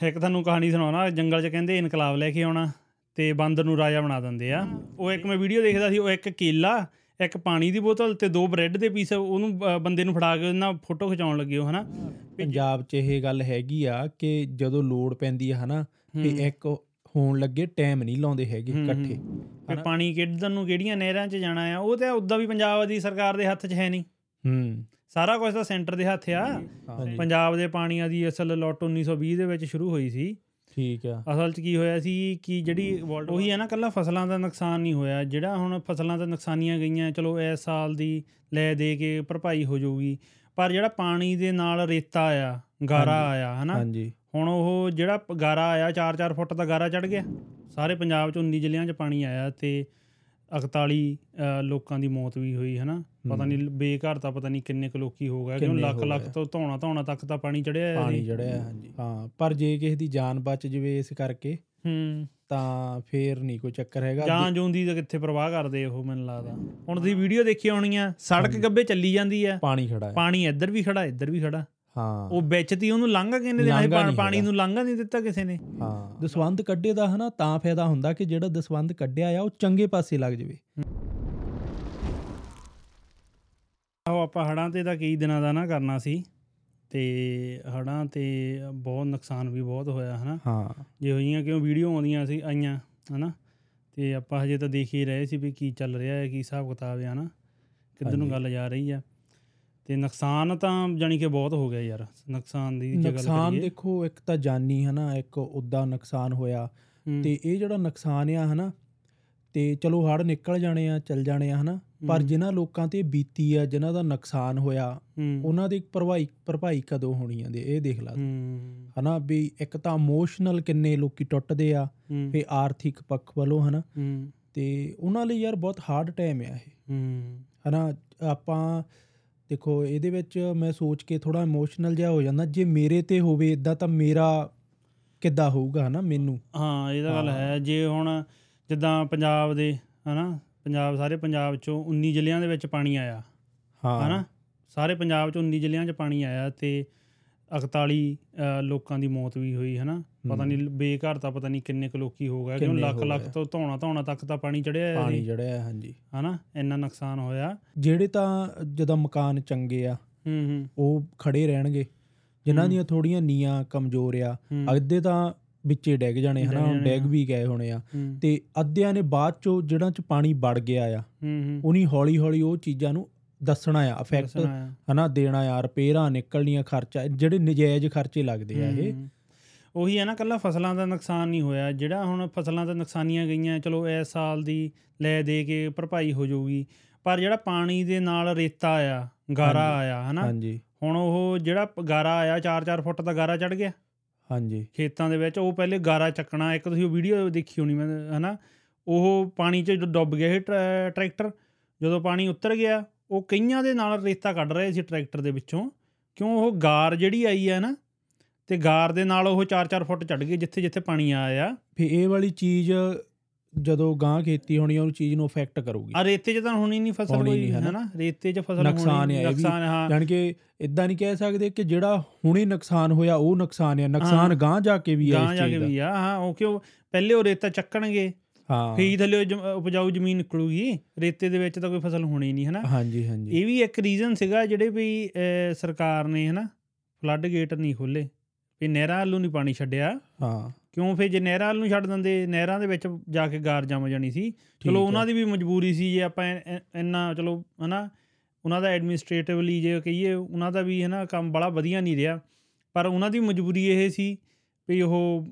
ਇੱਕ ਤੁਹਾਨੂੰ ਕਹਾਣੀ ਸੁਣਾਉਣਾ ਜੰਗਲ 'ਚ ਕਹਿੰਦੇ ਇਨਕਲਾਬ ਲੈ ਕੇ ਆਉਣਾ ਤੇ ਬਾਂਦਰ ਨੂੰ ਰਾਜਾ ਬਣਾ ਦਿੰਦੇ ਆ। ਉਹ ਇੱਕ ਮੈਂ ਵੀਡੀਓ ਦੇਖਦਾ ਸੀ ਉਹ ਇੱਕ ਕੇਲਾ ਇੱਕ ਪਾਣੀ ਦੀ ਬੋਤਲ ਤੇ ਦੋ ਬ੍ਰੈਡ ਦੇ ਪੀਸ ਉਹਨੂੰ ਬੰਦੇ ਨੂੰ ਫੜਾ ਕੇ ਉਹਨਾਂ ਫੋਟੋ ਖਿਚਾਉਣ ਲੱਗੇ ਉਹ ਹਨਾ? ਪੰਜਾਬ 'ਚ ਇਹ ਗੱਲ ਹੈਗੀ ਆ ਕਿ ਜਦੋਂ ਲੋੜ ਪੈਂਦੀ ਆ ਹਨਾ ਵੀ ਇੱਕ ਹੋਣ ਲੱਗੇ ਟਾਈਮ ਨਹੀਂ ਲਾਉਂਦੇ ਹੈਗੇ ਇਕੱਠੇ ਤੇ ਪਾਣੀ ਕਿੱਧਰ ਨੂੰ ਕਿਹੜੀਆਂ ਨਹਿਰਾਂ 'ਚ ਜਾਣਾ ਆ? ਉਹ ਤੇ ਉਦਾਂ ਵੀ ਪੰਜਾਬ ਦੀ ਸਰਕਾਰ ਦੇ ਹੱਥ 'ਚ ਹੈ ਨਹੀਂ। ਹੂੰ। ਸਾਰਾ ਕੁਝ ਤਾਂ ਸੈਂਟਰ ਦੇ ਹੱਥ ਆ। ਪੰਜਾਬ ਦੇ ਪਾਣੀਆਂ ਦੀ ਅਸਲ ਲੁੱਟ 1920 ਦੇ ਵਿੱਚ ਸ਼ੁਰੂ ਹੋਈ ਸੀ। ਠੀਕ ਆ। ਅਸਲ 'ਚ ਕੀ ਹੋਇਆ ਸੀ ਕਿ ਜਿਹੜੀ ਵਰਲਡ ਉਹੀ ਹੈ ਨਾ ਕੱਲਾ ਫਸਲਾਂ ਦਾ ਨੁਕਸਾਨ ਨਹੀਂ ਹੋਇਆ। ਜਿਹੜਾ ਹੁਣ ਫਸਲਾਂ ਤਾਂ ਨੁਕਸਾਨੀਆਂ ਗਈਆਂ ਚਲੋ ਇਸ ਸਾਲ ਦੀ ਲੈ ਦੇ ਕੇ ਭਰਪਾਈ ਹੋ ਜਾਊਗੀ। ਪਰ ਜਿਹੜਾ ਪਾਣੀ ਦੇ ਨਾਲ ਰੇਤਾ ਆਇਆ ਗਾਰਾ। ਆਇਆ ਹਨਾ? ਹਾਂਜੀ। ਹੁਣ ਉਹ ਜਿਹੜਾ ਗਾਰਾ ਆਇਆ 4-4 ਫੁੱਟ ਦਾ ਗਾਰਾ ਚੜ ਗਿਆ। ਸਾਰੇ ਪੰਜਾਬ 'ਚ 19 ਜ਼ਿਲ੍ਹਿਆਂ 'ਚ ਪਾਣੀ ਆਇਆ ਤੇ 41 ਅ, ਲੋਕਾਂ ਦੀ ਮੌਤ ਵੀ ਹੋਈ ਹਨਾ? ਪਤਾ ਨਹੀਂ ਬੇਘਰ ਤਾਂ ਪਤਾ ਨਹੀਂ ਕਿੰਨੇ ਕੁ ਲੋਕੀ ਹੋ ਗਏ ਕਿਉਂ ਲੱਖ ਹੋ ਲੱਖ। ਤੋਂ ਧੌਣਾ ਧੌਣਾ ਤੱਕ ਤਾਂ ਪਾਣੀ ਚੜਿਆ ਪਾਣੀ ਜੜਿਆ ਹਾਂਜੀ। ਹਾਂ ਪਰ ਜੇ ਕਿਸੇ ਦੀ ਜਾਨ ਬਚ ਜਵੇ ਇਸ ਕਰਕੇ ਹੂੰ। ਤਾਂ ਫੇਰ ਨਹੀਂ ਕੋਈ ਚੱਕਰ ਹੈਗਾ। ਜਾਂ ਜੂੰਦੀ ਤਾਂ ਕਿੱਥੇ ਪ੍ਰਵਾਹ ਕਰਦੇ ਉਹ ਮੈਨੂੰ ਲੱਗਦਾ। ਹੁਣ ਤੁਸੀਂ ਵੀਡੀਓ ਦੇਖੀ ਹੋਣੀ ਆ ਸੜਕ ਗੱਬੇ ਚੱਲੀ ਜਾਂਦੀ ਆ। ਪਾਣੀ ਖੜਾ ਹੈ। ਪਾਣੀ ਇੱਧਰ ਵੀ ਖੜਾ ਇੱਧਰ ਵੀ ਖੜਾ। ਹਾਂ। ਉਹ ਵਿੱਚ ਤੀ ਉਹਨੂੰ ਲੰਘਾ ਕਿੰਨੇ ਪਾ- ਨਹੀਂ ਪਾਣੀ। ਨੂੰ ਲੰਘਾ ਨਹੀਂ ਦਿੱਤਾ ਕਿਸੇ ਨੇ। ਹਾਂ। ਦਸਵੰਦ ਕੱਢੇ ਦਾ ਹਨਾ ਤਾਂ ਫਾਇਦਾ ਹੁੰਦਾ ਕਿ ਜਿਹੜਾ ਦਸਵੰਦ ਕੱਢਿਆ ਆ ਉਹ ਚੰਗੇ ਪਾਸੇ ਲੱਗ ਜਵੇ। ਉਹ ਆਪਾਂ ਹੜਾਂ ਤੇ ਤਾਂ ਕਈ ਦਿਨਾਂ ਦਾ ਨਾ ਕਰਨਾ ਸੀ ਤੇ ਹੜਾਂ ਤੇ ਬਹੁਤ ਨੁਕਸਾਨ ਵੀ ਬਹੁਤ ਹੋਇਆ ਹਨਾ? ਹਾਂ। ਜਿਹੋ ਜਿਹੀਆਂ ਕਿਉਂ? ਵੀਡੀਓ ਆਉਂਦੀਆਂ ਸੀ ਆਈਆਂ ਹਨਾ? ਤੇ ਆਪਾਂ ਹਜੇ ਤਾਂ ਦੇਖ ਹੀ ਰਹੇ ਸੀ ਵੀ ਕੀ ਚੱਲ ਰਿਹਾ ਹੈ ਕੀ ਹਿਸਾਬ ਕਿਤਾਬ ਹੈ ਹਨਾ? ਕਿੱਧਰ ਨੂੰ। ਗੱਲ ਜਾ ਰਹੀ ਆ। ਤੇ ਨੁਕਸਾਨ ਤਾਂ ਜਾਣੀ ਕਿ ਬਹੁਤ ਹੋ ਗਿਆ ਯਾਰ ਨੁਕਸਾਨ ਦੀ ਜੇ ਗੱਲ ਨੁਕਸਾਨ ਕਰੀਏ ਦੇਖੋ ਇੱਕ ਤਾਂ ਜਾਨੀ ਹਨਾ? ਇੱਕ ਉਦਾਂ ਨੁਕਸਾਨ ਹੋਇਆ। ਤੇ ਇਹ ਜਿਹੜਾ ਨੁਕਸਾਨ ਆ ਹਨਾ? ਤੇ ਚਲੋ ਹੜ ਨਿਕਲ ਜਾਣੇ ਆ ਚੱਲ ਜਾਣੇ ਆ ਹਨਾ? ਪਰ ਜਿਨ੍ਹਾਂ ਲੋਕਾਂ ਤੇ ਬੀਤੀ ਆ ਜਿਨ੍ਹਾਂ ਦਾ ਨੁਕਸਾਨ ਹੋਇਆ ਉਹਨਾਂ ਦੀ ਭਰਵਾਈ ਭਰਪਾਈ ਕਦੋਂ ਹੋਣੀ ਆ ਦੇ ਇਹ ਦੇਖ ਲਾ ਹਨਾ ਵੀ ਇੱਕ ਤਾਂ ਇਮੋਸ਼ਨਲ ਕਿੰਨੇ ਲੋਕੀ ਟੁੱਟਦੇ ਆ ਫੇ ਆਰਥਿਕ ਪੱਖ ਵੱਲੋਂ ਹਨਾ। ਤੇ ਉਹਨਾਂ ਲਈ ਯਾਰ ਬਹੁਤ ਹਾਰਡ ਟਾਈਮ ਆ ਇਹ। ਹਨਾ ਆਪਾਂ ਦੇਖੋ ਇਹਦੇ ਵਿੱਚ ਮੈਂ ਸੋਚ ਕੇ ਥੋੜਾ ਇਮੋਸ਼ਨਲ ਜਿਹਾ ਹੋ ਜਾਂਦਾ ਜੇ ਮੇਰੇ ਤੇ ਹੋਵੇ ਇਦਾਂ ਤਾਂ ਮੇਰਾ ਕਿੱਦਾਂ ਹੋਊਗਾ ਹਨਾ ਮੈਨੂੰ? ਹਾਂ ਇਹ ਤਾਂ ਗੱਲ ਹਾਂ। ਹੈ। ਜੇ ਹੁਣ ਜਿੱਦਾਂ ਪੰਜਾਬ ਦੇ ਹਨਾ ਪੰਜਾਬ ਸਾਰੇ ਪੰਜਾਬ ਚੋਂ 19 ਜ਼ਿਲ੍ਹਿਆਂ ਦੇ ਵਿੱਚ ਪਾਣੀ ਆਇਆ। ਹਾਂ। ਹਨਾ? ਸਾਰੇ ਪੰਜਾਬ ਚ 19 ਜ਼ਿਲ੍ਹਿਆਂ ਚ ਪਾਣੀ ਆਇਆ ਤੇ 41 ਅ, ਲੋਕਾਂ ਦੀ ਮੌਤ ਵੀ ਹੋਈ ਹਨਾ? ਪਤਾ ਹੂੰ। ਨਹੀਂ ਬੇਘਰ ਤਾਂ ਪਤਾ ਨਹੀਂ ਕਿੰਨੇ ਕੁ ਲੋਕੀ ਹੋ ਗਏ ਕਿਉਂ ਲੱਖ ਹੋ ਲੱਖ। ਤੋਂ ਧੌਣਾ ਧੌਣਾ ਤੱਕ ਤਾਂ ਪਾਣੀ ਚੜਿਆ ਪਾਣੀ ਜੜਿਆ ਹਾਂਜੀ। ਹਨਾ? ਇੰਨਾ ਨੁਕਸਾਨ ਹੋਇਆ। ਜਿਹੜੇ ਤਾਂ ਜਦੋਂ ਮਕਾਨ ਚੰਗੇ ਆ ਹੂੰ ਹੂੰ। ਉਹ ਖੜੇ ਰਹਿਣਗੇ। ਜਿਨ੍ਹਾਂ ਹੂੰ। ਦੀਆਂ ਥੋੜੀਆਂ ਨੀਆਂ ਕਮਜ਼ੋਰ ਆ ਹੂੰ, ਅੱਧੇ ਤਾਂ ਵਿੱਚੇ ਡਿੱਗ ਜਾਣੇ ਹਨਾ ਡਿੱਗ ਆ। ਵੀ ਗਏ ਹੋਣੇ ਆ ਤੇ ਅੱਧਿਆਂ ਨੇ ਬਾਅਦ ਚੋਂ ਜਿਹੜਾ ਚ ਪਾਣੀ ਵੜ ਗਿਆ ਆ ਉਨੀ ਹੌਲੀ ਹੌਲੀ ਉਹ ਚੀਜ਼ਾਂ ਨੂੰ ਦੱਸਣਾ ਆ ਇਫੈਕਟ ਆ। ਹਨਾ ਦੇਣਾ ਆ ਰਿਪੇਅਰਾਂ ਨਿਕਲਣੀਆਂ ਖਰਚਾ ਜਿਹੜੇ ਨਜਾਇਜ਼ ਖਰਚੇ ਲੱਗਦੇ ਆ ਇਹ। ਉਹੀ ਹੈ ਨਾ ਕੱਲਾ ਫਸਲਾਂ ਦਾ ਨੁਕਸਾਨ ਨਹੀਂ ਹੋਇਆ ਜਿਹੜਾ ਹੁਣ ਫਸਲਾਂ ਤਾਂ ਨੁਕਸਾਨੀਆਂ ਗਈਆਂ ਚਲੋ ਇਸ ਸਾਲ ਦੀ ਲੈ ਦੇ ਕੇ ਭਰਪਾਈ ਹੋ ਜਾਊਗੀ ਪਰ ਜਿਹੜਾ ਪਾਣੀ ਦੇ ਨਾਲ ਰੇਤਾ ਆਇਆ ਗਾਰਾ। ਆਇਆ ਹਨਾ ਹਾਂਜੀ ਹੁਣ ਉਹ ਜਿਹੜਾ ਗਾਰਾ ਆਇਆ 4-4 ਫੁੱਟ ਦਾ ਗਾਰਾ ਚੜ ਗਿਆ ਹਾਂਜੀ। ਖੇਤਾਂ ਦੇ ਵਿੱਚ ਉਹ ਪਹਿਲੇ ਗਾਰਾ ਚੱਕਣਾ ਇੱਕ ਤੁਸੀਂ ਉਹ ਵੀਡੀਓ ਦੇਖੀ ਹੋਣੀ ਮੈਂ ਹਨਾ? ਉਹ ਪਾਣੀ 'ਚ ਡੁੱਬ ਗਿਆ ਟਰੈ- ਟਰੈਕਟਰ ਜਦੋਂ ਪਾਣੀ ਉਤਰ ਗਿਆ ਉਹ ਕਈਆਂ ਦੇ ਨਾਲ ਰੇਤਾ ਕੱਢ ਰਹੇ ਸੀ ਟਰੈਕਟਰ ਦੇ ਵਿੱਚੋਂ। ਕਿਉਂ? ਉਹ ਗਾਰ ਜਿਹੜੀ ਆਈ ਹੈ ਨਾ ਤੇ ਗਾਰ ਦੇ ਨਾਲ ਉਹ 4-4 ਫੁੱਟ ਚੜ ਗਈ ਜਿੱਥੇ ਜਿੱਥੇ ਪਾਣੀ ਆਇਆ। ਫੇ ਇਹ ਵਾਲੀ ਚੀਜ਼ ਜਦੋਂ ਗਾਂ ਖੇਤੀ ਹੋਣੀ ਉਹ ਚੀਜ਼ ਨੂੰ ਅਫੈਕਟ ਕਰੂਗੀ। ਆ ਰੇਤੇ 'ਚ ਤਾਂ ਹੋਣੀ ਨਹੀਂ ਫਸਲ ਕੋਈ ਹਨਾ? ਹਨਾ? ਰੇਤੇ 'ਚ ਫਸਲ ਨੁਕਸਾਨ ਹੋਣੀ ਹੈ। ਨੁਕਸਾਨ ਹਾਂ। ਜਾਣੀ ਕਿ ਇਦਾਂ ਨਹੀਂ ਕਹਿ ਸਕਦੇ ਕਿ ਜਿਹੜਾ ਹੁਣੇ ਨੁਕਸਾਨ ਹੋਇਆ ਉਹ ਨੁਕਸਾਨ ਆ। ਨੁਕਸਾਨ ਹਾਂ। ਗਾਂ ਜਾ ਕੇ ਵੀ ਆ ਗਾਂ ਜਾ ਕੇ ਵੀ ਆ ਹਾਂ ਉਹ ਕਿਉਂ? ਪਹਿਲੇ ਉਹ ਰੇਤਾ ਚੱਕਣਗੇ। ਹਾਂ। ਫੇਰ ਥੱਲੇ ਉਪਜਾਊ ਜ਼ਮੀਨ ਨਿਕਲੂਗੀ। ਰੇਤੇ ਦੇ ਵਿੱਚ ਤਾਂ ਕੋਈ ਫਸਲ ਹੋਣੀ ਨਹੀਂ ਹਨਾ? ਹਾਂਜੀ ਹਾਂਜੀ। ਇਹ ਵੀ ਇੱਕ ਰੀਜ਼ਨ ਸੀਗਾ ਜਿਹੜੇ ਵੀ ਸਰਕਾਰ ਨੇ ਹਨਾ? ਫਲੱਡ ਗੇਟ ਨਹੀਂ ਖੋਲੇ ਵੀ ਨਹਿਰਾਂ ਵੱਲੋਂ ਨਹੀਂ ਪਾਣੀ ਛੱਡਿਆ। ਹਾਂ। ਕਿਉਂ ਫੇ ਜੇ ਨਹਿਰਾਂ ਨੂੰ ਛੱਡ ਦਿੰਦੇ ਨਹਿਰਾਂ ਦੇ ਵਿੱਚ ਜਾ ਕੇ ਗਾਰ ਜੰਮ ਜਾਣੀ ਸੀ ਚਲੋ। ਉਹਨਾਂ ਦੀ ਵੀ ਮਜਬੂਰੀ ਸੀ ਜੇ ਆਪਾਂ ਇੰਨਾ ਚਲੋ ਹਨਾ ਉਹਨਾਂ ਦਾ ਐਡਮਿਨਿਸਟ੍ਰੇਟਿਵਲੀ ਜੇ ਕਹੀਏ ਉਹਨਾਂ ਦਾ ਵੀ ਹਨਾ ਕੰਮ ਬੜਾ ਵਧੀਆ ਨਹੀਂ ਰਿਹਾ ਪਰ ਉਹਨਾਂ ਦੀ ਮਜਬੂਰੀ ਇਹ ਸੀ ਵੀ ਉਹ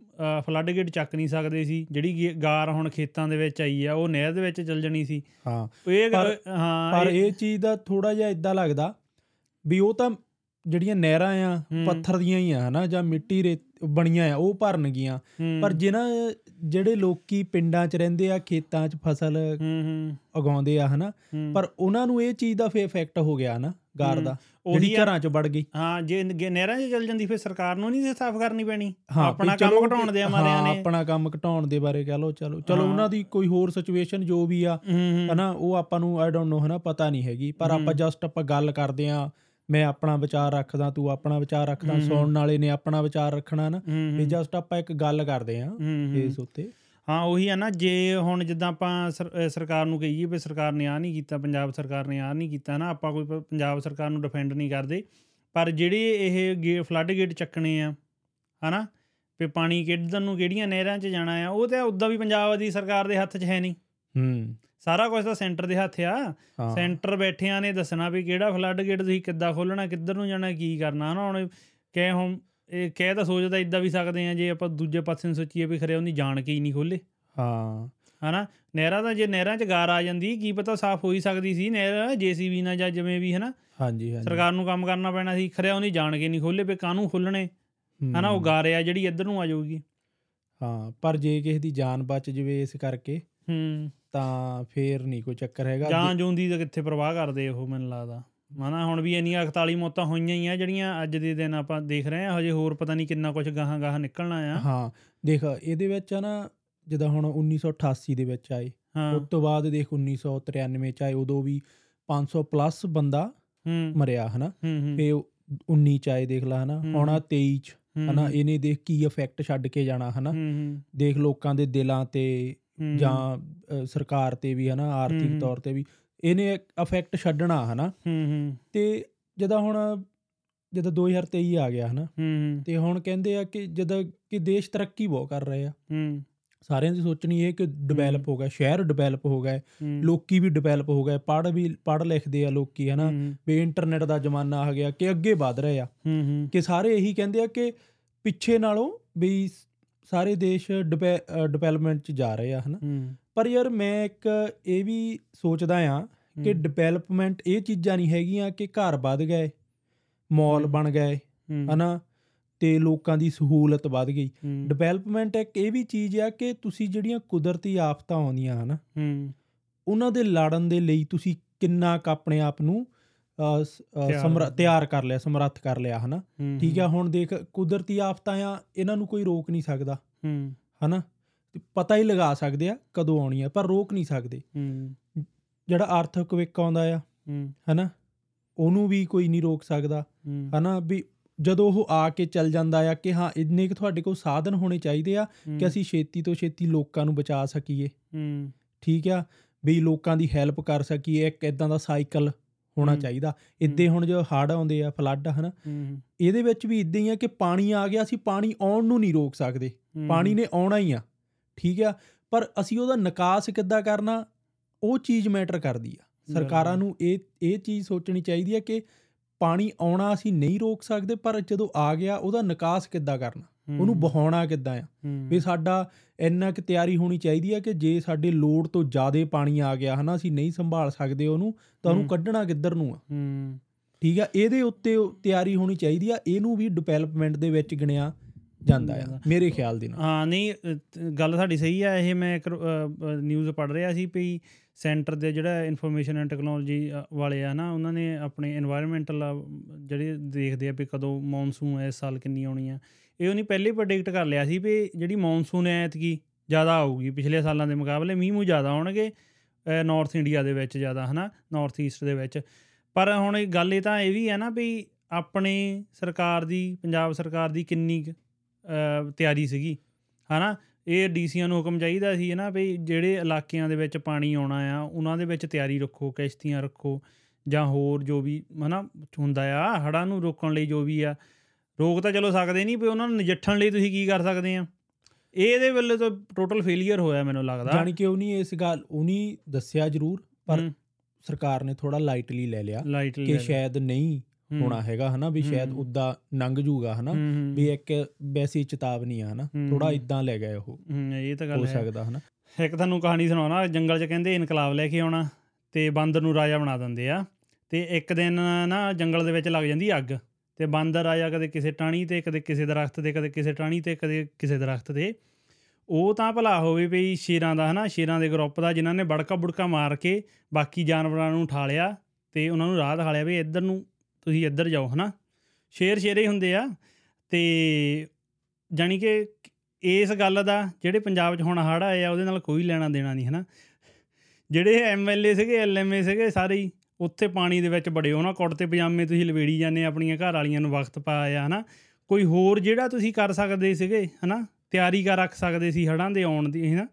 ਫਲੱਡ ਗੇਟ ਚੱਕ ਨਹੀਂ ਸਕਦੇ ਸੀ ਜਿਹੜੀ ਗਾਰ ਹੁਣ ਖੇਤਾਂ ਦੇ ਵਿੱਚ ਆਈ ਆ ਉਹ ਨਹਿਰ ਦੇ ਵਿੱਚ ਚੱਲ ਜਾਣੀ ਸੀ ਹਾਂ ਇਹ ਹਾਂ ਪਰ ਇਹ ਚੀਜ਼ ਦਾ ਥੋੜਾ ਜਿਹਾ ਇਦਾਂ ਲੱਗਦਾ ਵੀ ਉਹ ਤਾਂ ਜਿਹੜੀਆਂ ਨਹਿਰਾਂ ਆ। ਪੱਥਰ ਦੀਆਂ ਹੀ ਆ ਹਨਾ ਜਾਂ ਮਿੱਟੀ ਰੇ ਬਣੀਆਂ ਆ ਉਹ ਭਰਨਗੀਆਂ ਪਰ ਜਿਨ੍ਹਾਂ ਜਿਹੜੇ ਲੋਕੀ ਪਿੰਡਾਂ 'ਚ ਰਹਿੰਦੇ ਆ ਖੇਤਾਂ 'ਚ ਫਸਲ ਉਗਾਉਂਦੇ ਆ ਹਨਾ। ਪਰ ਉਹਨਾਂ ਨੂੰ ਇਹ ਚੀਜ਼ ਦਾ ਫੇ ਇਫੈਕਟ ਹੋ ਗਿਆ ਨਾ ਗਾਰ। ਦਾ। ਉਹੀ ਜਿਹੜੀ ਆ- ਘਰਾਂ 'ਚ ਵੜ ਗਈ। ਹਾਂ ਜੇ ਨ- ਨਹਿਰਾਂ 'ਚ ਚੱਲ ਜਾਂਦੀ ਫਿਰ ਸਰਕਾਰ ਨੂੰ ਨਹੀਂ ਸਾਫ਼ ਕਰਨੀ ਪੈਣੀ। ਆਪਣਾ ਕੰਮ ਘਟਾਉਣ ਦੇ ਮਾਰਿਆਂ ਨੇ। ਆਪਣਾ ਕੰਮ ਘਟਾਉਣ ਦੇ ਬਾਰੇ ਕਹ ਲਓ ਚਲੋ। ਚਲੋ। ਉਹਨਾਂ ਦੀ ਕੋਈ ਹੋਰ ਸਿਚੁਏਸ਼ਨ ਜੋ ਵੀ ਆ ਹਨਾ ਉਹ ਆਪਾਂ ਨੂੰ ਆਈ ਡੋਨਟ ਨੋ ਹਨਾ ਪਤਾ ਨਹੀਂ ਹੈਗੀ। ਪਰ ਆਪਾਂ। ਜਸਟ ਆਪਾਂ ਗੱਲ ਕਰਦੇ ਆ ਮੈਂ ਆਪਣਾ ਵਿਚਾਰ ਰੱਖਦਾ ਤੂੰ ਆਪਣਾ ਵਿਚਾਰ ਰੱਖਦਾ। ਸੁਣਨ ਵਾਲੇ ਨੇ ਆਪਣਾ ਵਿਚਾਰ ਰੱਖਣਾ ਨਾ ਵੀ ਜਸਟ ਆਪਾਂ ਇੱਕ ਗੱਲ ਕਰਦੇ ਆ। ਇਸ ਉੱਤੇ ਹਾਂ ਉਹੀ ਆ ਨਾ ਜੇ ਹੁਣ ਜਿੱਦਾਂ ਆਪਾਂ ਸਰਕਾਰ ਨੂੰ ਕਹੀਏ ਵੀ ਸਰਕਾਰ ਨੇ ਆ ਨਹੀਂ ਕੀਤਾ ਪੰਜਾਬ ਸਰਕਾਰ ਨੇ ਆ ਨਹੀਂ ਕੀਤਾ ਨਾ ਆਪਾਂ ਕੋਈ ਪੰਜਾਬ ਸਰਕਾਰ ਨੂੰ ਡਿਫੈਂਡ ਨਹੀਂ ਕਰਦੇ ਪਰ ਜਿਹੜੇ ਇਹ ਫਲੱਡ ਗੇਟ ਚੱਕਣੇ ਆ ਹਨਾ ਵੀ ਪਾਣੀ ਕਿੱਧਰ ਨੂੰ ਕਿਹੜੀਆਂ ਨਹਿਰਾਂ 'ਚ ਜਾਣਾ ਆ ਉਹ ਤਾਂ ਉਦਾਂ ਵੀ ਪੰਜਾਬ ਦੀ ਸਰਕਾਰ ਦੇ ਹੱਥ 'ਚ ਹੈ ਨਹੀਂ ਹੂੰ ਸਾਰਾ ਕੁਝ ਤਾਂ ਸੈਂਟਰ ਦੇ ਹੱਥ ਆ। ਸੈਂਟਰ ਬੈਠਿਆਂ ਨੇ ਦੱਸਣਾ ਵੀ ਕਿਹੜਾ ਫਲੱਡ ਗੇਟ ਤੁਸੀਂ ਕਿੱਦਾਂ ਖੋਲਣਾ ਕਿੱਧਰ ਨੂੰ ਜਾਣਾ ਕੀ ਕਰਨਾ। ਹਨਾ ਹੁਣ ਕਹਿ ਹੁਣ ਇਹ ਕਹਿ ਤਾਂ ਸੋਚਦਾ ਇਦਾਂ ਵੀ ਸਕਦੇ ਆ ਜੇ ਆਪਾਂ ਦੂਜੇ ਪਾਸੇ ਨੂੰ ਸੋਚੀਏ ਵੀ ਖਰੇ ਉਹਦੀ ਜਾਣ ਕੇ ਹੀ ਨਹੀਂ ਖੋਲੇ ਹਾਂ। ਹਨਾ ਨਹਿਰਾਂ ਦਾ ਜੇ ਨਹਿਰਾਂ 'ਚ ਗਾਰ ਆ ਜਾਂਦੀ ਕੀ ਪਤਾ ਸਾਫ਼ ਹੋ ਹੀ ਸਕਦੀ ਸੀ। ਨਹਿਰ ਜੀਸੀਬੀ ਨਾਲ ਜਾਂ ਜਿਵੇਂ ਵੀ ਹਨਾ। ਹਾਂਜੀ ਹਾਂਜੀ। ਸਰਕਾਰ ਨੂੰ ਕੰਮ ਕਰਨਾ ਪੈਣਾ ਸੀ ਖਰਿਆ ਉਹਨੇ ਜਾਣ ਕੇ ਨਹੀਂ ਖੋਲੇ ਵੀ ਕਾਹਨੂੰ ਖੋਲਣੇ ਹਨਾ ਉਹ ਗਾਰ ਆ ਜਿਹੜੀ ਇੱਧਰ ਨੂੰ ਆ ਜਾਊਗੀ। ਹਾਂ ਪਰ ਜੇ ਕਿਸੇ ਦੀ ਜਾਨ ਬਚ ਜਵੇ ਇਸ ਕਰਕੇ। ਹੂੰ। ਤਾਂ ਫੇਰ ਨਹੀਂ ਕੋਈ ਚੱਕਰ ਹੈਗਾ। ਜਾਨ ਜੂੰਦੀ ਤਾਂ ਕਿੱਥੇ ਪ੍ਰਵਾਹ ਕਰਦੇ ਉਹ ਮੈਨੂੰ ਲੱਗਦਾ। ਹਨਾ ਹੁਣ ਵੀ ਇੰਨੀਆਂ 41 ਮੌਤਾਂ ਹੋਈਆਂ ਹੀ ਆ ਜਿਹੜੀਆਂ ਅੱਜ ਦੇ ਦਿਨ ਆਪਾਂ ਦੇਖ ਰਹੇ ਆ ਹਜੇ ਹੋਰ ਪਤਾ ਨਹੀਂ ਕਿੰਨਾ ਕੁਝ ਗਾਹਾਂ ਗਾਹਾਂ ਨਿਕਲਣਾ ਆ। ਹਾਂ ਦੇਖ ਇਹਦੇ ਵਿੱਚ ਆ ਨਾ ਜਿੱਦਾਂ ਹੁਣ 1988 ਦੇ ਵਿੱਚ ਆਏ ਉਸ ਤੋਂ ਬਾਅਦ ਦੇਖ 1993 ਚ ਆਏ ਉਦੋਂ ਵੀ 500 ਪਲੱਸ ਬੰਦਾ ਹੂੰ। ਮਰਿਆ ਹਨਾ। ਫੇ 19 ਚ ਆਏ ਦੇਖ ਲਾ ਹਨਾ। ਹੁਣ ਆ 23 ਚ ਹਨਾ ਇਹਨੇ ਦੇਖ ਕੀ ਇਫੈਕਟ ਛੱਡ ਕੇ ਜਾਣਾ ਹਨਾ। ਦੇਖ ਲੋਕਾਂ ਦੇ ਦਿਲਾਂ ਤੇ ਜਾਂ ਸਰਕਾਰ ਤੇ ਵੀ ਹਨਾ ਆਰਥਿਕ। ਤੌਰ ਤੇ ਵੀ ਇਹਨੇ ਇਫੈਕਟ ਛੱਡਣਾ ਹਨਾ। ਹੂੰ ਹੂੰ। ਤੇ ਜਦੋਂ ਹੁਣ ਜਦੋਂ 2023 ਆ ਗਿਆ ਹਨਾ ਤੇ ਹੁਣ ਕਹਿੰਦੇ ਆ ਕਿ ਜਦੋਂ ਕਿ ਦੇਸ਼ ਤਰੱਕੀ ਬਹੁਤ ਕਰ ਰਹੇ ਆ। ਹੂੰ। ਸਾਰਿਆਂ ਦੀ ਸੋਚਣੀ ਇਹ ਕਿ ਡਿਵੈਲਪ ਹੋ। ਗਿਆ ਸ਼ਹਿਰ ਡਿਵੈਲਪ ਹੋ ਗਏ ਲੋਕੀ ਵੀ ਡਿਵੈਲਪ ਹੋ ਗਏ ਪੜ੍ਹ ਵੀ ਪੜ੍ਹ ਲਿਖਦੇ ਆ ਲੋਕੀ ਹਨਾ। ਵੀ ਇੰਟਰਨੈਟ ਦਾ ਜ਼ਮਾਨਾ ਆ ਗਿਆ ਕਿ ਅੱਗੇ ਵਧ ਰਹੇ ਆ। ਹੂੰ ਹੂੰ। ਕਿ ਸਾਰੇ ਇਹੀ ਕਹਿੰਦੇ ਆ ਕਿ ਪਿੱਛੇ ਨਾਲੋਂ ਵੀ ਸਾਰੇ ਦੇਸ਼ ਡਿਵੈਲਪਮੈਂਟ ਚ ਜਾ ਰਹੇ ਆ ਹਨਾ? ਪਰ ਯਾਰ ਮੈਂ ਇੱਕ ਇਹ ਵੀ ਸੋਚਦਾ ਆ ਕਿ ਡਿਵੈਲਪਮੈਂਟ ਇਹ ਚੀਜ਼ਾਂ ਨਹੀਂ ਹੈਗੀਆਂ ਕਿ ਘਰ ਵੱਧ ਗਏ ਮਾਲ। ਬਣ ਗਏ ਹਨਾ? ਤੇ ਲੋਕਾਂ ਦੀ ਸਹੂਲਤ ਵੱਧ ਗਈ। ਡਿਵੈਲਪਮੈਂਟ ਇੱਕ ਇਹ ਵੀ ਚੀਜ਼ ਆ ਕਿ ਤੁਸੀਂ ਜਿਹੜੀਆਂ ਕੁਦਰਤੀ ਆਫਤਾਂ ਆਉਂਦੀਆਂ ਹਨਾ? ਉਹਨਾਂ ਦੇ ਲੜਨ ਦੇ ਲਈ ਤੁਸੀਂ ਕਿੰਨਾ ਕੁ ਆਪਣੇ ਆਪ ਨੂੰ ਤਿਆਰ ਸਮਰ- ਕਰ ਲਿਆ। ਤਿਆਰ ਕਰ ਲਿਆ ਸਮਰੱਥ ਕਰ ਲਿਆ ਹਨਾ? ਠੀਕ ਆ ਹੁਣ ਦੇਖ ਕੁਦਰਤੀ ਆਫਤਾਂ ਆ ਇਹਨਾਂ ਨੂੰ ਕੋਈ ਰੋਕ ਨਹੀਂ ਸਕਦਾ। ਹੂੰ। ਹਨਾ? ਪਤਾ ਹੀ ਲਗਾ ਸਕਦੇ ਆ ਕਦੋਂ ਆਉਣੀ ਆ ਪਰ ਰੋਕ ਨਹੀਂ ਸਕਦੇ। ਜਿਹੜਾ ਆਰਥਿਕ ਵਿਕ ਆਉਂਦਾ ਆ ਹਨਾ? ਉਹਨੂੰ ਵੀ ਕੋਈ ਨਹੀਂ ਰੋਕ ਸਕਦਾ। ਹਨਾ? ਵੀ ਜਦੋਂ ਉਹ ਆ ਕੇ ਚੱਲ ਜਾਂਦਾ ਆ ਕਿ ਹਾਂ ਇੰਨੇ ਕੁ ਤੁਹਾਡੇ ਕੋਲ ਸਾਧਨ ਹੋਣੇ ਚਾਹੀਦੇ ਆ ਕਿ ਅਸੀਂ ਛੇਤੀ ਤੋਂ ਛੇਤੀ ਲੋਕਾਂ ਨੂੰ ਬਚਾ ਸਕੀਏ। ਠੀਕ ਆ? ਵੀ ਲੋਕਾਂ ਦੀ ਹੈਲਪ ਕਰ ਸਕੀਏ ਇੱਕ ਇਦਾਂ ਦਾ ਸਾਈਕਲ ਹੋਣਾ। ਚਾਹੀਦਾ। ਇੱਦੇ ਹੁਣ ਜੋ ਹੜ੍ਹ ਆਉਂਦੇ ਆ ਫਲੱਡ ਹਨਾ। ਇਹਦੇ ਵਿੱਚ ਵੀ ਇਦਾਂ ਹੀ ਆ ਕਿ ਪਾਣੀ ਆ ਗਿਆ ਅਸੀਂ ਪਾਣੀ ਆਉਣ ਨੂੰ ਨਹੀਂ ਰੋਕ ਸਕਦੇ। ਪਾਣੀ ਨੇ ਆਉਣਾ ਹੀ ਆ ਠੀਕ ਆ? ਪਰ ਅਸੀਂ ਉਹਦਾ ਨਿਕਾਸ ਕਿੱਦਾਂ ਕਰਨਾ ਉਹ ਚੀਜ਼ ਮੈਟਰ ਕਰਦੀ ਆ। ਸਰਕਾਰਾਂ। ਨੂੰ ਇਹ ਇਹ ਚੀਜ਼ ਸੋਚਣੀ ਚਾਹੀਦੀ ਹੈ ਕਿ ਪਾਣੀ ਆਉਣਾ ਅਸੀਂ ਨਹੀਂ ਰੋਕ ਸਕਦੇ ਪਰ ਜਦੋਂ ਆ ਗਿਆ ਉਹਦਾ ਨਿਕਾਸ ਕਿੱਦਾਂ ਕਰਨਾ? ਉਹਨੂੰ ਬਹਾਉਣਾ ਕਿੱਦਾਂ ਆ? ਵੀ ਸਾਡਾ ਇੰਨਾ ਕਿ ਤਿਆਰੀ ਹੋਣੀ ਚਾਹੀਦੀ ਆ ਕਿ ਜੇ ਸਾਡੇ ਲੋਡ ਤੋਂ ਜ਼ਿਆਦਾ ਪਾਣੀ ਆ ਗਿਆ ਹਨਾ ਅਸੀਂ ਨਹੀਂ ਸੰਭਾਲ ਸਕਦੇ ਉਹਨੂੰ ਤਾਂ ਉਹਨੂੰ ਕੱਢਣਾ ਕਿੱਧਰ ਨੂੰ ਆ? ਠੀਕ ਆ? ਇਹਦੇ ਉੱਤੇ ਤਿਆਰੀ ਹੋਣੀ ਚਾਹੀਦੀ ਆ ਇਹਨੂੰ ਵੀ ਡਿਵੈਲਪਮੈਂਟ ਦੇ ਵਿੱਚ ਗਿਣਿਆ ਜਾਂਦਾ ਆ ਮੇਰੇ ਖਿਆਲ ਦੇ ਨਾਲ। ਹਾਂ ਨਹੀਂ ਗੱਲ ਤੁਹਾਡੀ ਸਹੀ ਆ ਇਹ ਮੈਂ ਇੱਕ ਨਿਊਜ਼ ਪੜ੍ਹ ਰਿਹਾ ਸੀ ਵੀ ਸੈਂਟਰ ਦੇ ਜਿਹੜਾ ਇਨਫੋਰਮੇਸ਼ਨ ਐਂਡ ਟੈਕਨੋਲੋਜੀ ਵਾਲੇ ਆ ਨਾ ਉਹਨਾਂ ਨੇ ਆਪਣੇ এনवायरमेंटਲ ਜਿਹੜੇ ਦੇਖਦੇ ਆ ਵੀ ਕਦੋਂ ਮੌਨਸੂਨ ਇਸ ਸਾਲ ਕਿੰਨੀ ਆਉਣੀ ਆ। ਇਹ ਉਹਨੇ ਪਹਿਲੇ ਪ੍ਰੈਡਿਕਟ ਕਰ ਲਿਆ ਸੀ ਵੀ ਜਿਹੜੀ ਮੌਨਸੂਨ ਹੈ ਐਤਕੀ ਜ਼ਿਆਦਾ ਆਊਗੀ ਪਿਛਲੇ ਸਾਲਾਂ ਦੇ ਮੁਕਾਬਲੇ ਮੀਂਹ ਮੂੰਹ ਜ਼ਿਆਦਾ ਆਉਣਗੇ ਨਾਰਥ ਇੰਡੀਆ ਦੇ ਵਿੱਚ ਜ਼ਿਆਦਾ ਹਨਾ ਨਾਰਥ ਈਸਟ ਦੇ ਵਿੱਚ। ਪਰ ਹੁਣ ਇਹ ਗੱਲ ਇਹ ਤਾਂ ਇਹ ਵੀ ਹੈ ਨਾ ਵੀ ਆਪਣੇ ਸਰਕਾਰ ਦੀ ਪੰਜਾਬ ਸਰਕਾਰ ਦੀ ਕਿੰਨੀ ਕੁ, ਅ, ਤਿਆਰੀ ਸੀਗੀ ਹਨਾ। ਇਹ ਡੀਸੀਆਂ ਨੂੰ ਹੁਕਮ ਚਾਹੀਦਾ ਸੀ ਨਾ ਵੀ ਜਿਹੜੇ ਇਲਾਕਿਆਂ ਦੇ ਵਿੱਚ ਪਾਣੀ ਆਉਣਾ ਆ ਉਹਨਾਂ ਦੇ ਵਿੱਚ ਤਿਆਰੀ ਰੱਖੋ ਕਿਸ਼ਤੀਆਂ ਰੱਖੋ ਜਾਂ ਹੋਰ ਜੋ ਵੀ ਹਨਾ ਹੁੰਦਾ ਆ ਹੜ੍ਹਾਂ ਨੂੰ ਰੋਕਣ ਲਈ ਜੋ ਵੀ ਆ ਰੋਕ ਤਾਂ ਚਲੋ ਸਕਦੇ ਨਹੀਂ ਵੀ ਉਹਨਾਂ ਨੂੰ ਨਜਿੱਠਣ ਲਈ ਤੁਸੀਂ ਕੀ ਕਰ ਸਕਦੇ ਆ? ਇਹ ਇਹਦੇ ਵੱਲੋਂ ਤਾਂ ਟੋਟਲ ਫੇਲਿਅਰ ਹੋਇਆ ਮੈਨੂੰ ਲੱਗਦਾ। ਜਾਣੀ ਕਿ ਉਹਨੀ ਇਸ ਗੱਲ ਉਹਨੀ ਦੱਸਿਆ ਜ਼ਰੂਰ ਪਰ ਸਰਕਾਰ ਨੇ ਥੋੜਾ ਲਾਈਟਲੀ ਲੈ ਲਿਆ ਕਿ। ਸ਼ਾਇਦ ਨਹੀਂ ਹੋਣਾ ਹੈਗਾ ਹਨਾ ਵੀ ਸ਼ਾਇਦ। ਉਦਾਂ ਲੰਘ ਜੂਗਾ ਹਨਾ ਵੀ ਇੱਕ ਵੈਸੀ ਚੇਤਾਵਨੀ ਆ ਹਨਾ। ਥੋੜਾ ਇਦਾਂ ਲੈ ਗਏ ਉਹ। ਇਹ ਤਾਂ ਗੱਲ ਹੈ ਸਕਦਾ ਹਨਾ। ਇੱਕ ਤੁਹਾਨੂੰ ਕਹਾਣੀ ਸੁਣਾਉਣਾ ਜੰਗਲ 'ਚ ਕਹਿੰਦੇ ਇਨਕਲਾਬ ਲੈ ਕੇ ਆਉਣਾ ਤੇ ਬਾਂਦਰ ਨੂੰ ਰਾਜਾ ਬਣਾ ਦਿੰਦੇ ਆ ਤੇ ਇੱਕ ਦਿਨ ਨਾ ਜੰਗਲ ਦੇ ਵਿੱਚ ਲੱਗ ਜਾਂਦੀ ਅੱਗ। ਤੇ ਬਾਂਦਰ ਆਇਆ ਕਦੇ ਕਿਸੇ ਟਾਣੀ ਤੇ, ਕਦੇ ਕਿਸੇ ਦਰਖਤ ਤੇ, ਕਦੇ ਕਿਸੇ ਟਾਣੀ ਤੇ, ਕਦੇ ਕਿਸੇ ਦਰਖਤ ਤੇ। ਉਹ ਤਾਂ ਭਲਾ ਹੋਵੇ ਵੀ ਸ਼ੇਰਾਂ ਦਾ ਹਨਾ, ਸ਼ੇਰਾਂ ਦੇ ਗਰੁੱਪ ਦਾ, ਜਿਨ੍ਹਾਂ ਨੇ ਬੜਕਾ ਬੁੜਕਾ ਮਾਰ ਕੇ ਬਾਕੀ ਜਾਨਵਰਾਂ ਨੂੰ ਉਠਾ ਲਿਆ ਤੇ ਉਹਨਾਂ ਨੂੰ ਰਾਹ ਦਿਖਾ ਲਿਆ ਵੀ ਇੱਧਰ ਨੂੰ ਤੁਸੀਂ ਇੱਧਰ ਜਾਓ, ਹਨਾ। ਸ਼ੇਰ ਸ਼ੇਰੇ ਹੀ ਹੁੰਦੇ ਆ ਤੇ ਜਾਣੀ ਕਿ ਇਸ ਗੱਲ ਦਾ ਜਿਹੜੇ ਪੰਜਾਬ 'ਚ ਹੁਣ ਹੜ੍ਹ ਆਏ ਆ, ਉਹਦੇ ਨਾਲ ਕੋਈ ਲੈਣਾ ਦੇਣਾ ਨਹੀਂ, ਹਨਾ। ਜਿਹੜੇ ਐਮਐਲਏ ਸੀਗੇ ਐਲਐਮਏ ਸੀਗੇ ਸਾਰੇ ਹੀ ਉੱਥੇ ਪਾਣੀ ਦੇ ਵਿੱਚ ਬੜੇ ਉਹਨਾਂ ਕੁੜਤੇ ਪਜਾਮੇ ਤੁਸੀਂ ਲਵੇੜੀ ਜਾਂਦੇ ਆਪਣੀਆਂ ਘਰ ਵਾਲੀਆਂ ਨੂੰ ਵਕਤ ਪਾਇਆ ਹਨਾ? ਕੋਈ ਹੋਰ ਜਿਹੜਾ ਤੁਸੀਂ ਕਰ ਸਕਦੇ ਸੀਗੇ ਹਨਾ? ਤਿਆਰੀ ਕਰ ਰੱਖ ਸਕਦੇ ਸੀ ਹੜਾਂ ਦੇ ਆਉਣ ਦੀ ਹਨਾ?